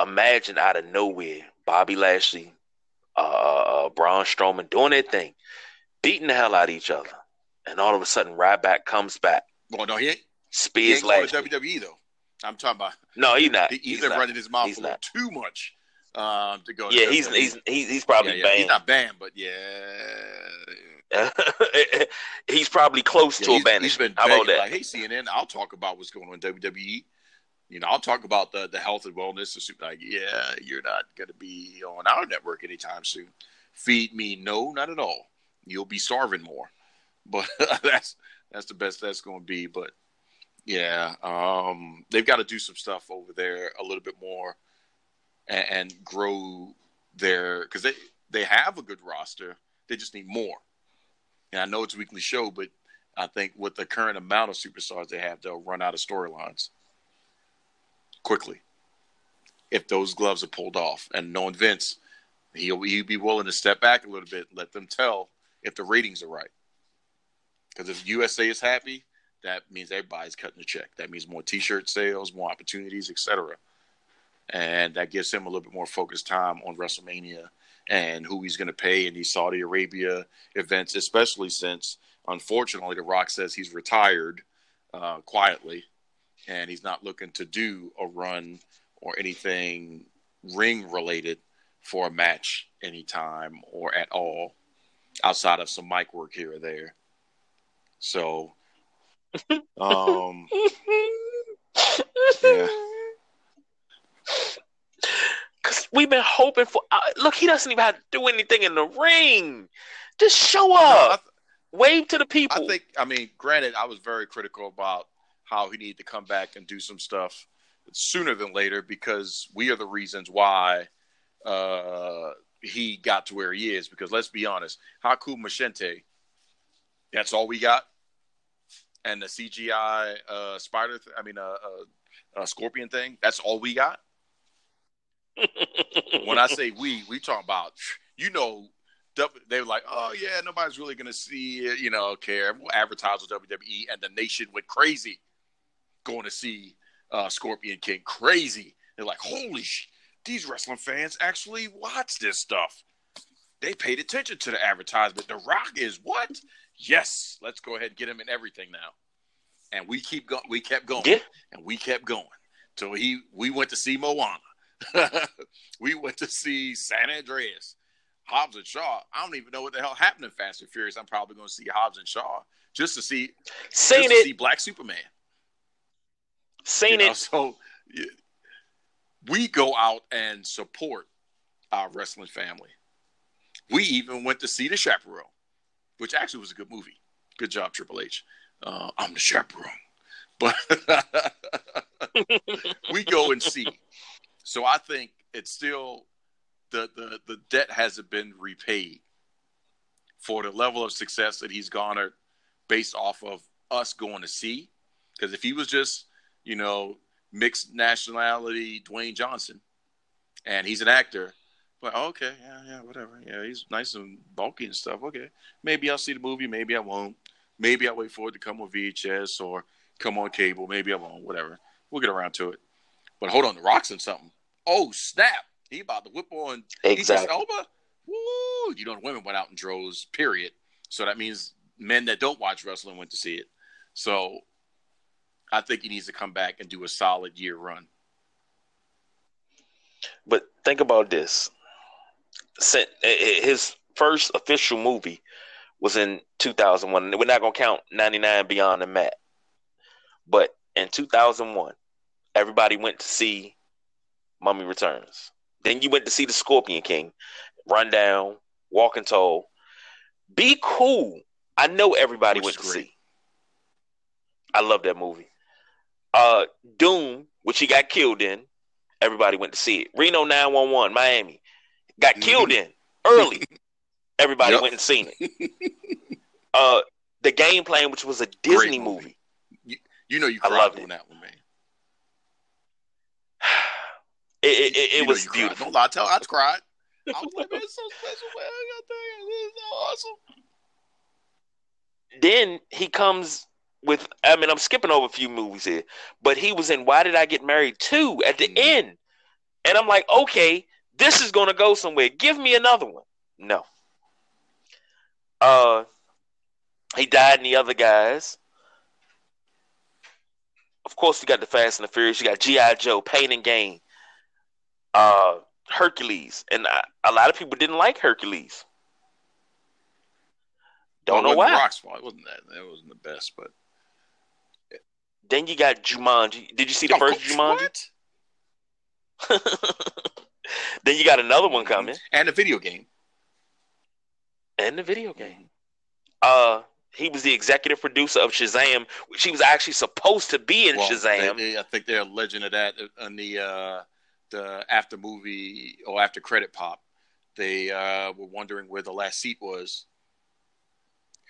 Imagine out of nowhere, Bobby Lashley, uh, uh, uh, Braun Strowman doing their thing, beating the hell out of each other, and all of a sudden Ryback comes back. Well, no, he ain't. Spears going WWE though. I'm talking about. No, he's not. He, he's, he's been not. running his mouth he's a little not. too much um, to go. Yeah, to he's, he's he's he's probably yeah, yeah. banned. He's not banned, but yeah, (laughs) he's probably close yeah, to a banish. he's been How about that? like, hey CNN, I'll talk about what's going on in WWE. You know, I'll talk about the the health and wellness. And like, yeah, you're not going to be on our network anytime soon. Feed me, no, not at all. You'll be starving more. But (laughs) that's that's the best that's going to be. But yeah, um, they've got to do some stuff over there a little bit more and, and grow their because they they have a good roster. They just need more. And I know it's a weekly show, but I think with the current amount of superstars they have, they'll run out of storylines quickly if those gloves are pulled off. And knowing Vince, he'll he'll be willing to step back a little bit, let them tell if the ratings are right. Because if USA is happy, that means everybody's cutting a check. That means more T-shirt sales, more opportunities, etc. And that gives him a little bit more focused time on WrestleMania and who he's going to pay in these Saudi Arabia events, especially since, unfortunately, The Rock says he's retired uh, quietly and he's not looking to do a run or anything ring related for a match anytime or at all outside of some mic work here or there. So, um, yeah. Cause we've been hoping for. Uh, look, he doesn't even have to do anything in the ring. Just show up, No, th- wave to the people. I think. I mean, granted, I was very critical about how he needed to come back and do some stuff sooner than later because we are the reasons why uh, he got to where he is. Because let's be honest, Haku Machente, that's all we got, and the CGI uh, spider. Th- I mean, uh, uh, uh, scorpion thing. That's all we got. (laughs) when I say we, we talking about you know. They were like, "Oh yeah, nobody's really gonna see it, you know, care. We'll advertise with WWE," and the nation went crazy going to see uh, Scorpion King. Crazy. They're like, "Holy sh! These wrestling fans actually watch this stuff. They paid attention to the advertisement. The Rock is what? Yes, let's go ahead and get him in everything now." And we keep going. We kept going, Yeah. and we kept going. So he, we went to see Moana. (laughs) we went to see San Andreas. Hobbs and Shaw. I don't even know what the hell happened in Fast and Furious. I'm probably going to see Hobbs and Shaw just to see, Seen just to it. see Black Superman. Seen You know, it. So yeah, we go out and support our wrestling family. We even went to see The Chaperone, which actually was a good movie. Good job, Triple H. Uh, I'm the chaperone. But (laughs) we go and see. So I think it's still the, the the debt hasn't been repaid for the level of success that he's garnered based off of us going to see. Because if he was just, you know, mixed nationality Dwayne Johnson and he's an actor, Like, oh, okay, yeah, yeah, whatever. Yeah, he's nice and bulky and stuff. Okay, maybe I'll see the movie. Maybe I won't. Maybe I'll wait for it to come on VHS or come on cable. Maybe I won't. Whatever. We'll get around to it. But hold on, the Rock's in something. Oh snap! He about to whip on Exactly. Elba. Woo! You know, the women went out in droves. Period. So that means men that don't watch wrestling went to see it. So I think he needs to come back and do a solid year run. But think about this. Sent- His first official movie was in 2001. We're not going to count 99 Beyond the Mat. But in 2001, everybody went to see Mummy Returns. Then you went to see The Scorpion King, Rundown, Walking Tall. Be cool. I know everybody Which went to great. see. I love that movie. Uh, Doom, which he got killed in, everybody went to see it. Reno 911, Miami, got killed in early. everybody Yep. went and seen it. Uh, the game plan, which was a Disney movie. movie. You know you I cried loved on it. that one, man. (sighs) It, it, it, it was you cried. beautiful. Don't lie, tell I cried. I was like, man, it's so special, man. I got that. This is so awesome. Then he comes with. I mean, I'm skipping over a few movies here, but he was in Why Did I Get Married Too at the Mhm. end, and I'm like, okay, this is gonna go somewhere. Give me another one. No. Uh, he died in the other guys. Of course, you got the Fast and the Furious. You got GI Joe, Pain and Gain, uh, Hercules, and I, a lot of people didn't like Hercules. Don't Well, know why. Rock's fault. It wasn't that. That wasn't the best, but Then you got Jumanji. Did you see the Oh, first? Jumanji? (laughs) (laughs) then you got another one coming, And a video game. and the video game. Uh, he was the executive producer of Shazam, which he was actually supposed to be in Well, Shazam. they- they- I think they're a legend of that on the uh, the after movie or after credit pop. They uh, were wondering where the last seat was,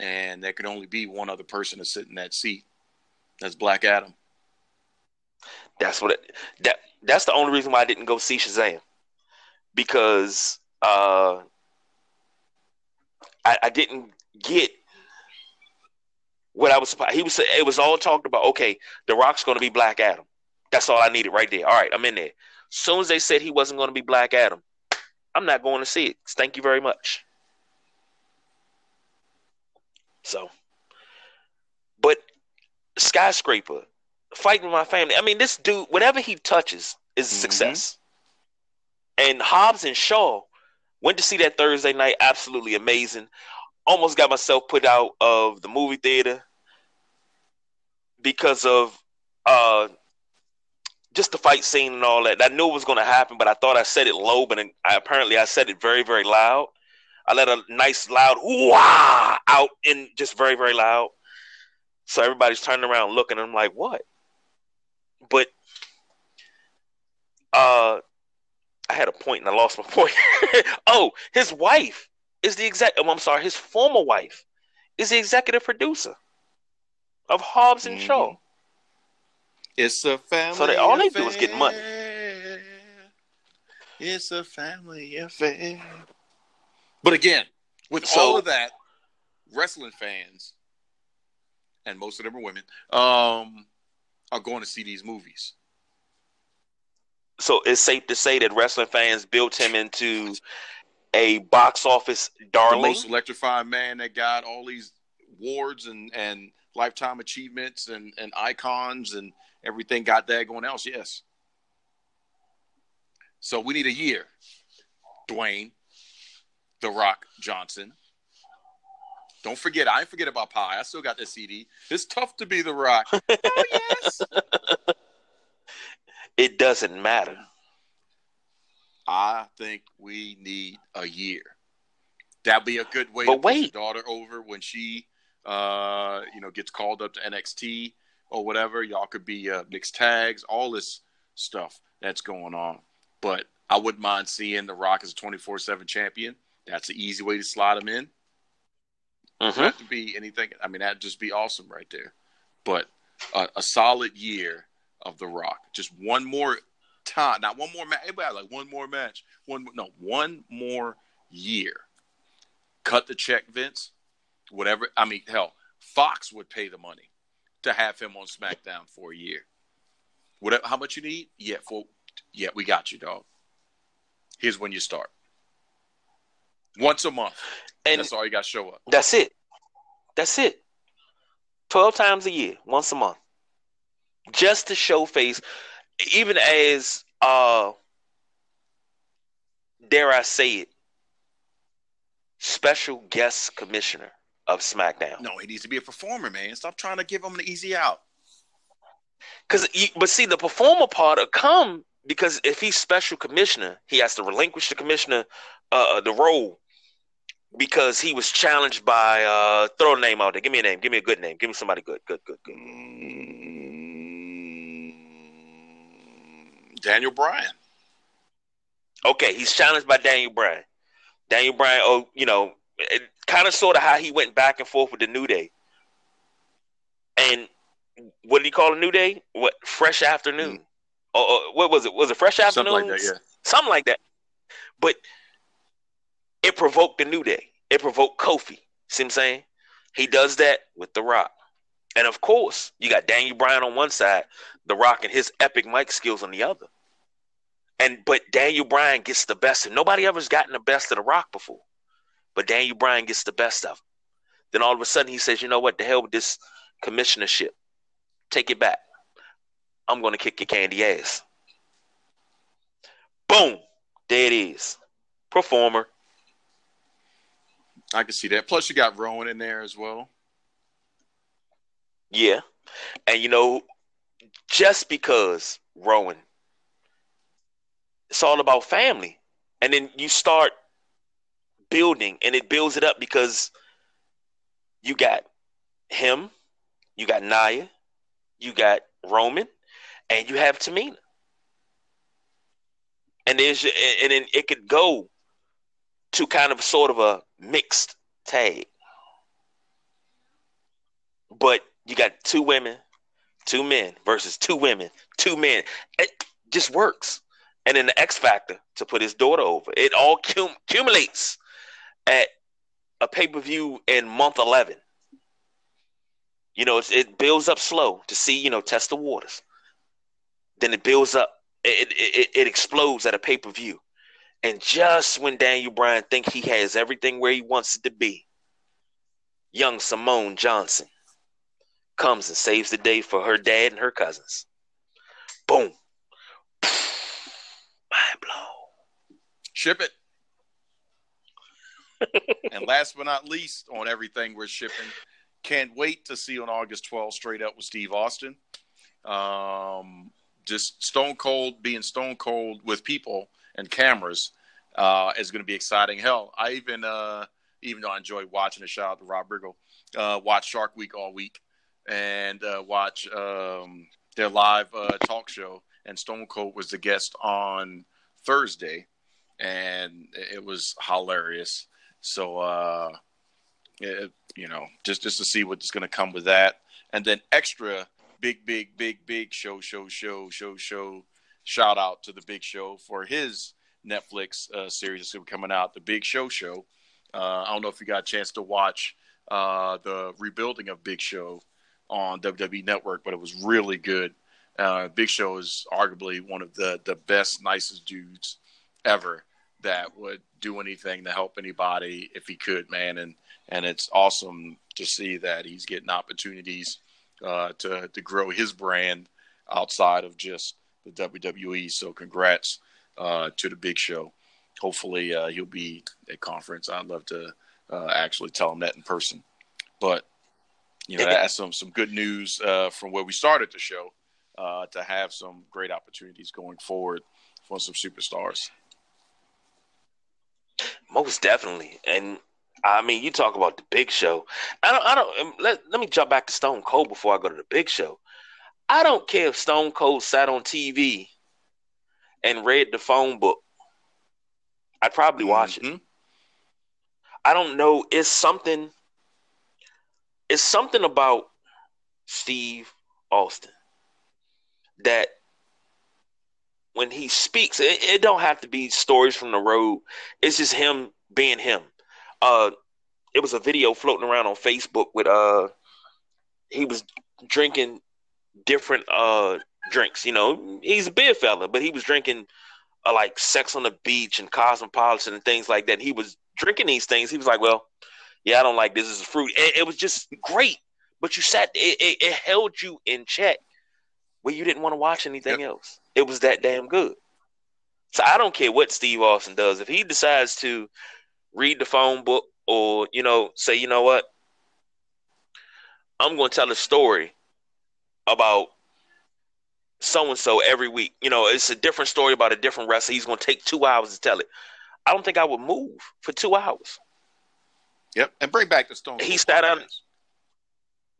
and there could only be one other person to sit in that seat. That's Black Adam. That's what it, that that's the only reason why I didn't go see Shazam because uh, I, I didn't get what I was supposed. He was it was all talked about. Okay, The Rock's going to be Black Adam. That's all I needed right there. All right, I'm in there. Soon as they said he wasn't going to be Black Adam, I'm not going to see it. Thank you very much. So, but skyscraper fighting with my family. I mean, this dude, whatever he touches is a Mhm. success. And Hobbs and Shaw went to see that Thursday night. Absolutely amazing. Almost got myself put out of the movie theater because of uh just the fight scene and all that. I knew it was going to happen, but I thought I said it low, but I, apparently I said it very, very loud. I let a nice loud "wah" out in just very, very loud. So everybody's turning around looking. And I'm like, what? But uh, I had a point and I lost my (laughs) point. oh, his wife is the exec. oh, I'm sorry, his former wife is the executive producer of Hobbs and Mhm. Shaw. It's a family. So they- all they do is get money. It's a family affair. But again, with So- all of that, wrestling fans, and most of them are women, um, are going to see these movies. So it's safe to say that wrestling fans built him into a box office The darling. most electrifying man that got all these awards and, and lifetime achievements and, and icons and everything got that going else, yes. So we need a year. Dwayne, The Rock Johnson. Don't forget, I forget about Pie. I still got that CD. It's tough to be The Rock. (laughs) oh, yes. It doesn't matter. I think we need a year. That'd be a good way But to wait. your daughter over when she, uh, you know, gets called up to NXT or whatever. Y'all could be uh, mixed tags, all this stuff that's going on. But I wouldn't mind seeing The Rock as a twenty four seven champion. That's an easy way to slot him in. Mhm. have to be anything. I mean, that'd just be awesome right there. But a solid year of The Rock, just one more time. Not one more match. Everybody like one more match. One no, one more year. Cut the check, Vince. Whatever. I mean, hell, Fox would pay the money to have him on SmackDown for a year. Whatever. How much you need? Yeah, for yeah, we got you, dog. Here's when you start. Once a month. And that's all you got to show up. That's it. That's it. 12 times a year, once a month. Just to show face, even as, uh, dare I say it, special guest commissioner of SmackDown. No, he needs to be a performer, man. Stop trying to give him an easy out. Because, but see, the performer part will come because if he's special commissioner, he has to relinquish the commissioner uh, the role because he was challenged by uh, throw a name out there. Give me a name. Give me a good name. Give me somebody good. Good. Good. Good. Daniel Bryan. Okay, he's challenged by Daniel Bryan. Daniel Bryan. Oh, you know, kind of sort of how he went back and forth with the New Day. And what did he call a New Day? What fresh afternoon? Mm. Or, what was it? Was it fresh afternoon? Something like that. Yeah. Something like that. But it provoked the New Day. It provoked Kofi. See what I'm saying? He does that with The Rock. And of course, you got Daniel Bryan on one side, The Rock and his epic mic skills on the other. And but Daniel Bryan gets the best. And nobody ever's gotten the best of The Rock before. But Daniel Bryan gets the best of him. Then all of a sudden he says, you know what, the hell with this commissionership. Take it back. I'm gonna kick your candy ass. Boom. There it is. Performer. I can see that. Plus, you got Rowan in there as well. Yeah, and you know, just because Rowan, it's all about family, and then you start building, and it builds it up because you got him, you got Nia, you got Roman, and you have Tamina, and there's and then it could go to kind of sort of a mixed tag. But you got two women, two men versus two women, two men. It just works. And then the X Factor to put his daughter over. It all cum- accumulates at a pay per view in month 11. You know, it builds up slow to see, you know, test the waters. Then it builds up, it, it, it explodes at a pay per view. And just when Daniel Bryan think he has everything where he wants it to be, young Simone Johnson comes and saves the day for her dad and her cousins. Boom. Mind blow. Ship it. (laughs) and last but not least, on everything we're shipping, can't wait to see on August 12th straight up with Steve Austin. Um, just stone cold being stone cold with people and cameras uh, is going to be exciting. Hell, I even uh, even though I enjoy watching the shout out to Rob Riggle, uh, watch Shark Week all week and uh, watch um, their live uh, talk show. And Stone Cold was the guest on Thursday, and it was hilarious. So, uh, it, you know, just just to see what's going to come with that, and then extra big, big, big, big show, show, show, show, show. Shout out to the Big Show for his Netflix uh, series that's coming out, The Big Show Show. Uh, I don't know if you got a chance to watch uh, the rebuilding of Big Show on WWE Network, but it was really good. Uh, Big Show is arguably one of the the best, nicest dudes ever that would do anything to help anybody if he could, man. And and it's awesome to see that he's getting opportunities uh, to to grow his brand outside of just the WWE. So congrats uh, to the Big Show. Hopefully, uh, he'll be at conference. I'd love to uh, actually tell him that in person. But you know, that's some some good news uh, from where we started the show uh, to have some great opportunities going forward for some superstars. Most definitely, and I mean, you talk about the Big Show. I don't. I don't. Um, let Let me jump back to Stone Cold before I go to the Big Show. I don't care if Stone Cold sat on TV and read the phone book, I'd probably watch mm-hmm. it. I don't know. It's something. It's something about Steve Austin that when he speaks, it, it don't have to be stories from the road. It's just him being him. Uh, it was a video floating around on Facebook with uh, he was drinking different uh drinks. You know, he's a beer fella, but he was drinking uh, like Sex on the Beach and Cosmopolitan and things like that. He was drinking these things. He was like, "Well, yeah, I don't like this. This is fruit." It, it was just great, but you sat. It, it, it, held you in check where you didn't want to watch anything yep. else. It was that damn good. So I don't care what Steve Austin does. If he decides to read the phone book or you know say, you know what, I'm going to tell a story about so and so every week. You know, it's a different story about a different wrestler. He's going to take two hours to tell it. I don't think I would move for two hours. Yep, and bring back the Stone. He sat out.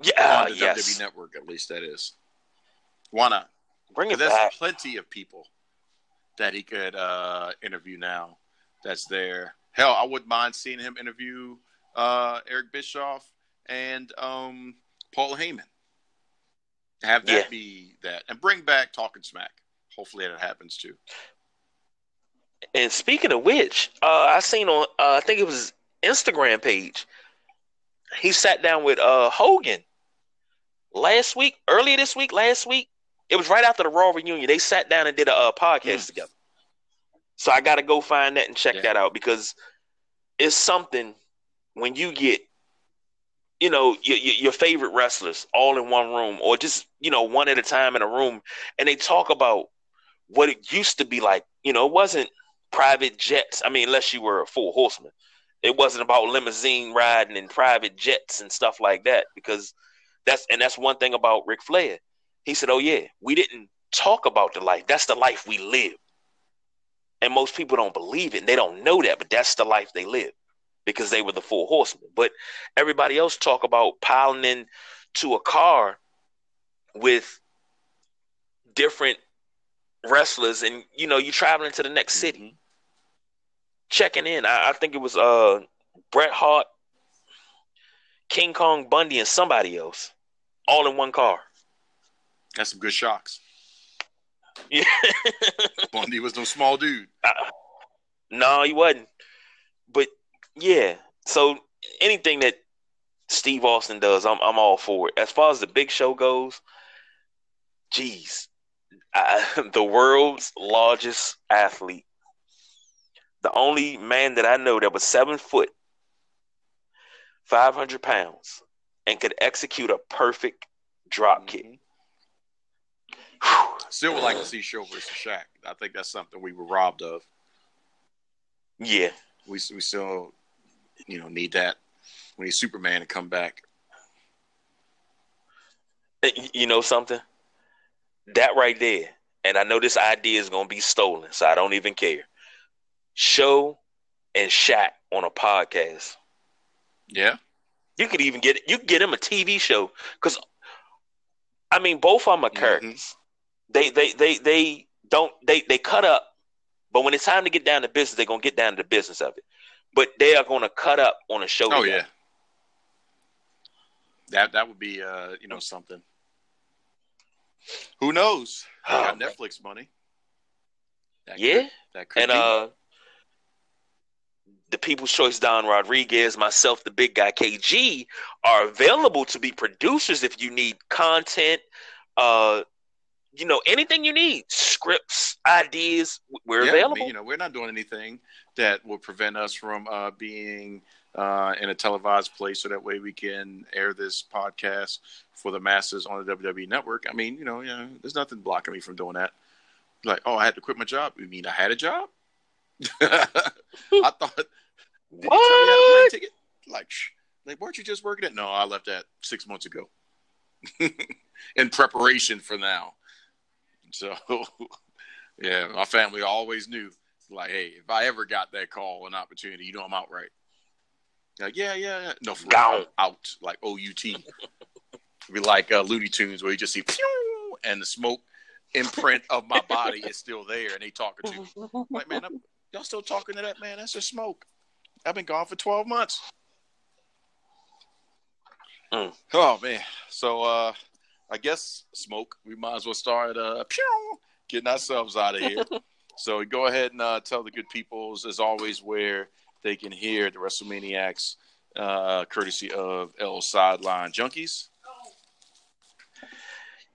Yeah, on the yes. WWE Network. At least that is. Why not? Bring it there's back. plenty of people that he could uh, interview now. That's there. Hell, I wouldn't mind seeing him interview uh, Eric Bischoff and um, Paul Heyman. Have that Yeah. be that, and bring back Talking Smack. Hopefully that happens too. And speaking of which, uh, I seen on uh, I think it was Instagram page. He sat down with uh, Hogan last week, earlier this week, last week. It was right after the Raw reunion. They sat down and did a uh, podcast Mm. together. So I got to go find that and check Yeah. that out because it's something when you get, you know, your, your, your favorite wrestlers all in one room or just you know one at a time in a room, and they talk about what it used to be like. You know, it wasn't private jets. I mean, unless you were a four horseman, it wasn't about limousine riding and private jets and stuff like that. Because that's and that's one thing about Ric Flair. He said, "Oh yeah, we didn't talk about the life. That's the life we live." And most people don't believe it. And they don't know that, but that's the life they live because they were the four horsemen. But everybody else talk about piling in to a car with different wrestlers, and you know, you traveling to the next city Mhm. Checking in. I, I think it was uh Bret Hart, King Kong Bundy, and somebody else, all in one car. That's some good shocks. Yeah. (laughs) Bundy was no small dude. no, he wasn't. But yeah, so anything that Steve Austin does, I'm I'm all for it. As far as the Big Show goes, geez, I, (laughs) the world's largest athlete, the only man that I know that was seven foot, five hundred pounds, and could execute a perfect drop kick. Mhm. Whew. Still would like to see Show versus Shaq. I think that's something we were robbed of. Yeah, We we still, you know, need that. We need Superman to come back. You know something? That right there, and I know this idea is gonna be stolen, so I don't even care. Show and Shaq on a podcast. Yeah. You could even get you get him a TV show because, I mean, both of them are characters. They they they they don't they they cut up, but when it's time to get down to business, they're gonna get down to the business of it. But they are gonna cut up on a show. Oh together. yeah. That that would be uh, you know, something. Who knows? They got Oh. Netflix money. That yeah. could, that could and be. uh the people's choice don rodriguez myself the big guy kg are available to be producers if you need content uh you know anything you need scripts ideas we're Yeah, I mean, available you know, we're not doing anything that will prevent us from uh, being uh, in a televised place, so that way we can air this podcast for the masses on the WWE Network. I mean, you know, you know, there's nothing blocking me from doing that. Like, oh, I had to quit my job. You mean I had a job? (laughs) I thought. Did you tell you had a what ticket? Like, shh. like, weren't you just working it? No, I left that six months ago. (laughs) in preparation for now. So, (laughs) yeah, my family always knew, like, hey, if I ever got that call, an opportunity, you know, I'm out, right? Like, yeah, yeah, yeah. No, for real, out, like O U T. Be like uh, Looney Tunes, where you just see, pew, and the smoke imprint of my body is still there, and they talking to me. Like, man, I'm, y'all still talking to that man? That's just smoke. I've been gone for 12 months. Mm. Oh man. So uh I guess smoke. We might as well start uh pew, getting ourselves out of here. (laughs) so go ahead and uh, tell the good peoples, as always, where they can hear the WrestleManiacs, uh, courtesy of L Sideline Junkies.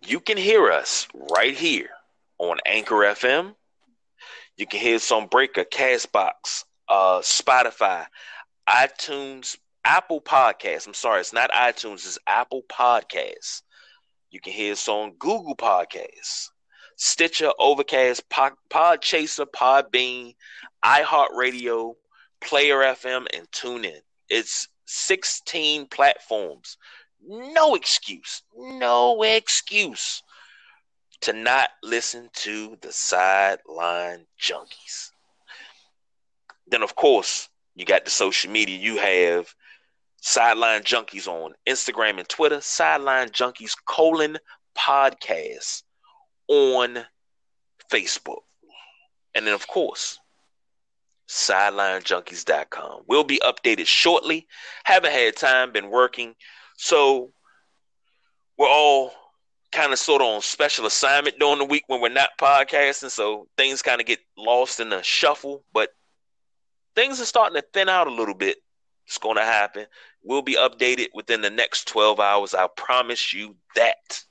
You can hear us right here on Anchor FM. You can hear us on Breaker, Castbox, uh, Spotify, iTunes, Apple Podcasts. I'm sorry, it's not iTunes, it's Apple Podcasts. You can hear us on Google Podcasts, Stitcher, Overcast, Pod, Podchaser, Podbean, iHeartRadio, Player FM, and TuneIn. It's 16 platforms. No excuse, no excuse to not listen to the sideline junkies. Then, of course, you got the social media. You have Sideline Junkies on Instagram and Twitter, Sideline Junkies colon podcast on Facebook. And then, of course, sidelinejunkies.com. We'll be updated shortly. Haven't had time, been working. So we're all kind of sort of on special assignment during the week when we're not podcasting. So things kind of get lost in the shuffle, but things are starting to thin out a little bit. It's going to happen. We'll be updated within the next 12 hours. I promise you that.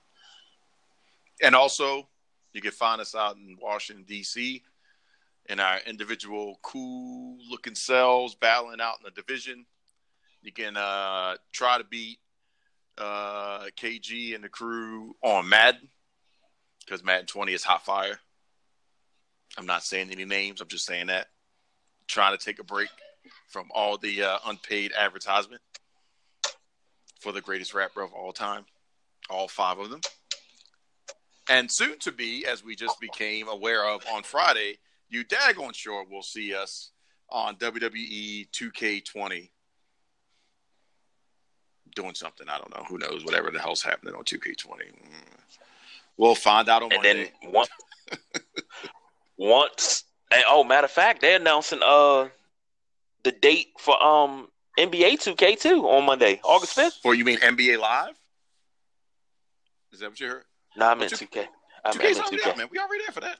And also, you can find us out in Washington, D.C in our individual cool looking cells battling out in the division. You can uh, try to beat uh, KG and the crew on Madden because Madden 20 is hot fire. I'm not saying any names. I'm just saying that. Trying to take a break from all the uh, unpaid advertisement for the greatest rapper of all time, all five of them. And soon to be, as we just became aware of on Friday, you daggone sure will see us on WWE 2K20 doing something. I don't know. Who knows? Whatever the hell's happening on 2K20. Mm. We'll find out on Monday. and Monday. then once, once and oh, matter of fact, they're announcing uh the date for um NBA 2K two on Monday, August fifth. Or you mean NBA Live? Is that what you heard? No, nah, I meant 2K. I 2K's meant 2K. Out, man. We already there for that.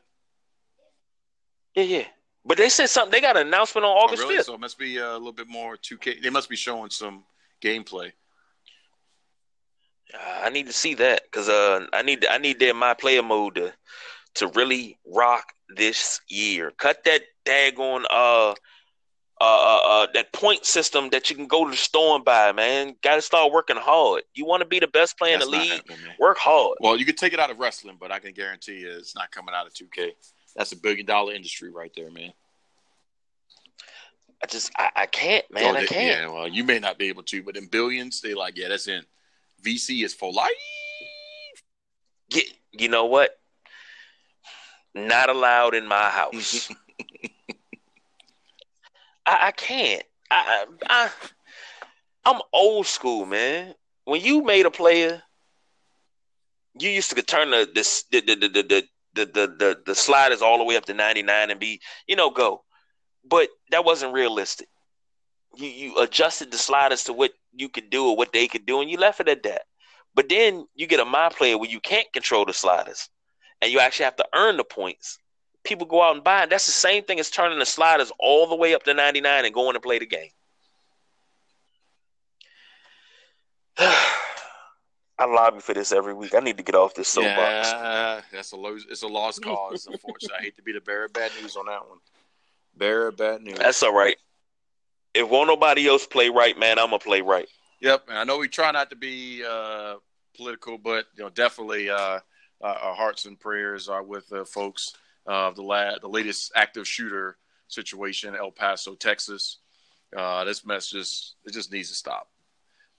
Yeah, yeah. But they said something. They got an announcement on August oh, really? 5th. So it must be uh, a little bit more 2K. They must be showing some gameplay. Uh, I need to see that because uh, I need I need that my player mode to to really rock this year. Cut that daggone uh, uh uh, uh, that point system that you can go to the store and buy, man. Got to start working hard. You want to be the best player That's in the league? Work hard. Well, you can take it out of wrestling, but I can guarantee you it's not coming out of 2K that's a billion dollar industry right there, man. I just I, I can't, man. I can't. Yeah, well, you may not be able to, but in billions, they like, yeah, that's in. VC is for life. Get, you know what? Not allowed in my house. (laughs) I, I can't. I, I I'm old school, man. When you made a player, you used to turn the the the the, the, the the the the sliders all the way up to 99 and be you know go but that wasn't realistic you you adjusted the sliders to what you could do or what they could do and you left it at that but then you get a my player where you can't control the sliders and you actually have to earn the points people go out and buy it that's the same thing as turning the sliders all the way up to 99 and going to play the game (sighs) I lobby for this every week. I need to get off this soapbox. Yeah, that's a low, it's a lost cause. (laughs) Unfortunately, I hate to be the bearer of bad news on that one. Bearer of bad news. That's all right. If won't nobody else play right, man, I'm gonna play right. Yep, and I know we try not to be uh, political, but you know, definitely uh, uh, our hearts and prayers are with the folks of the la- the latest active shooter situation, El Paso, Texas. Uh, this mess just it just needs to stop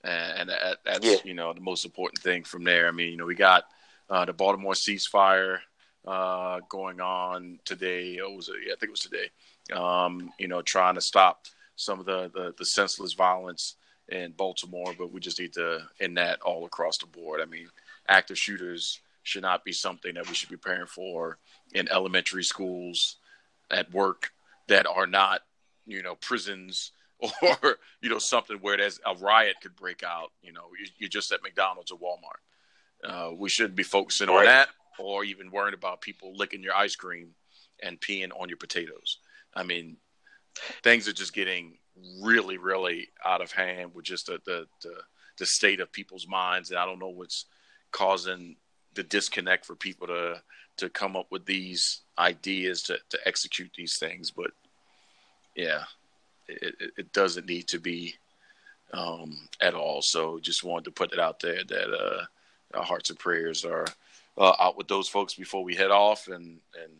and, and that's yeah. you know the most important thing from there. I mean, you know, we got uh, the Baltimore ceasefire uh, going on today. Oh, was it? Yeah, I think it was today. Um, you know, trying to stop some of the, the, the senseless violence in Baltimore, but we just need to end that all across the board. I mean, active shooters should not be something that we should be preparing for in elementary schools, at work, that are not, you know, prisons (laughs) or you know something where there's a riot could break out. You know, you, are just at McDonald's or Walmart. Uh, we shouldn't be focusing right. on that. or even worrying about people licking your ice cream and peeing on your potatoes. I mean, things are just getting really, really out of hand with just the, the, the, the state of people's minds. And I don't know what's causing the disconnect for people to, to come up with these ideas to, to execute these things. But yeah, it, it, doesn't need to be um, at all. So just wanted to put it out there that uh, our hearts and prayers are uh, out with those folks before we head off, and and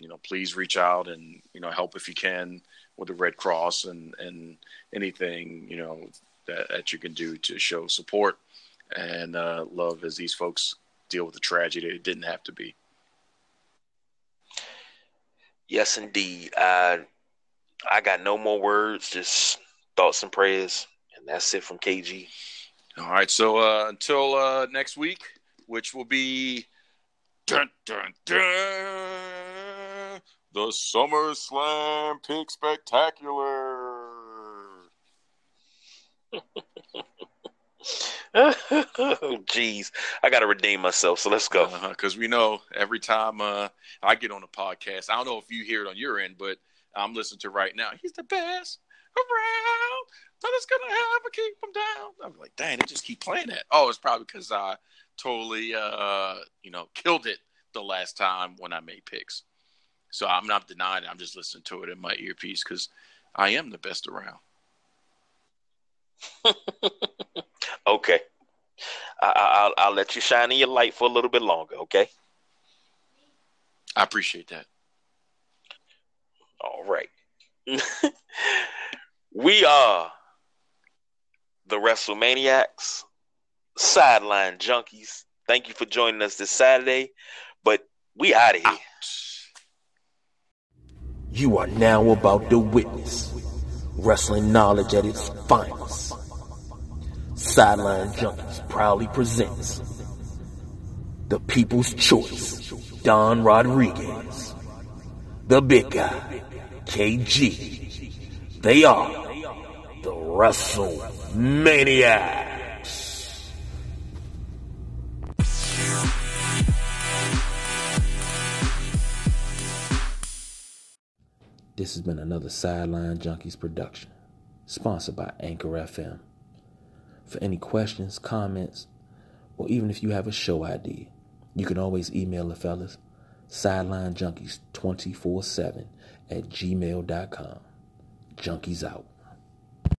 you know please reach out and you know help if you can with the Red Cross and and anything you know that, that you can do to show support and uh, love as these folks deal with the tragedy it didn't have to be. Yes, indeed. I I got no more words, just thoughts and prayers, and that's it from KG. All right. So uh, until uh, next week, which will be dun, dun, dun, the SummerSlam Pick Spectacular. (laughs) oh, (laughs) jeez. I got to redeem myself. So let's go. Because uh-huh, we know every time uh, I get on a podcast, I don't know if you hear it on your end, but I'm listening to right now. He's the best around. Nothing's gonna happen. Keep him down. I'm like, dang, they just keep playing that. Oh, it's probably because I totally, uh, you know, killed it the last time when I made picks. So I'm not denying it. I'm just listening to it in my earpiece because I am the best around. (laughs) okay. I, will I'll let you shine in your light for a little bit longer. Okay. I appreciate that. All right. (laughs) we are the WrestleManiacs, Sideline Junkies. Thank you for joining us this Saturday, but we out of here. You are now about to witness wrestling knowledge at its finest. Sideline Junkies proudly presents the People's Choice, Don Rodriguez, the Big Guy, KG. They are the WrestleManiacs. This has been another Sideline Junkies production, sponsored by Anchor FM. For any questions, comments, or even if you have a show idea, you can always email the fellas sidelinejunkies 24 7 at gmail.com. Junkies out.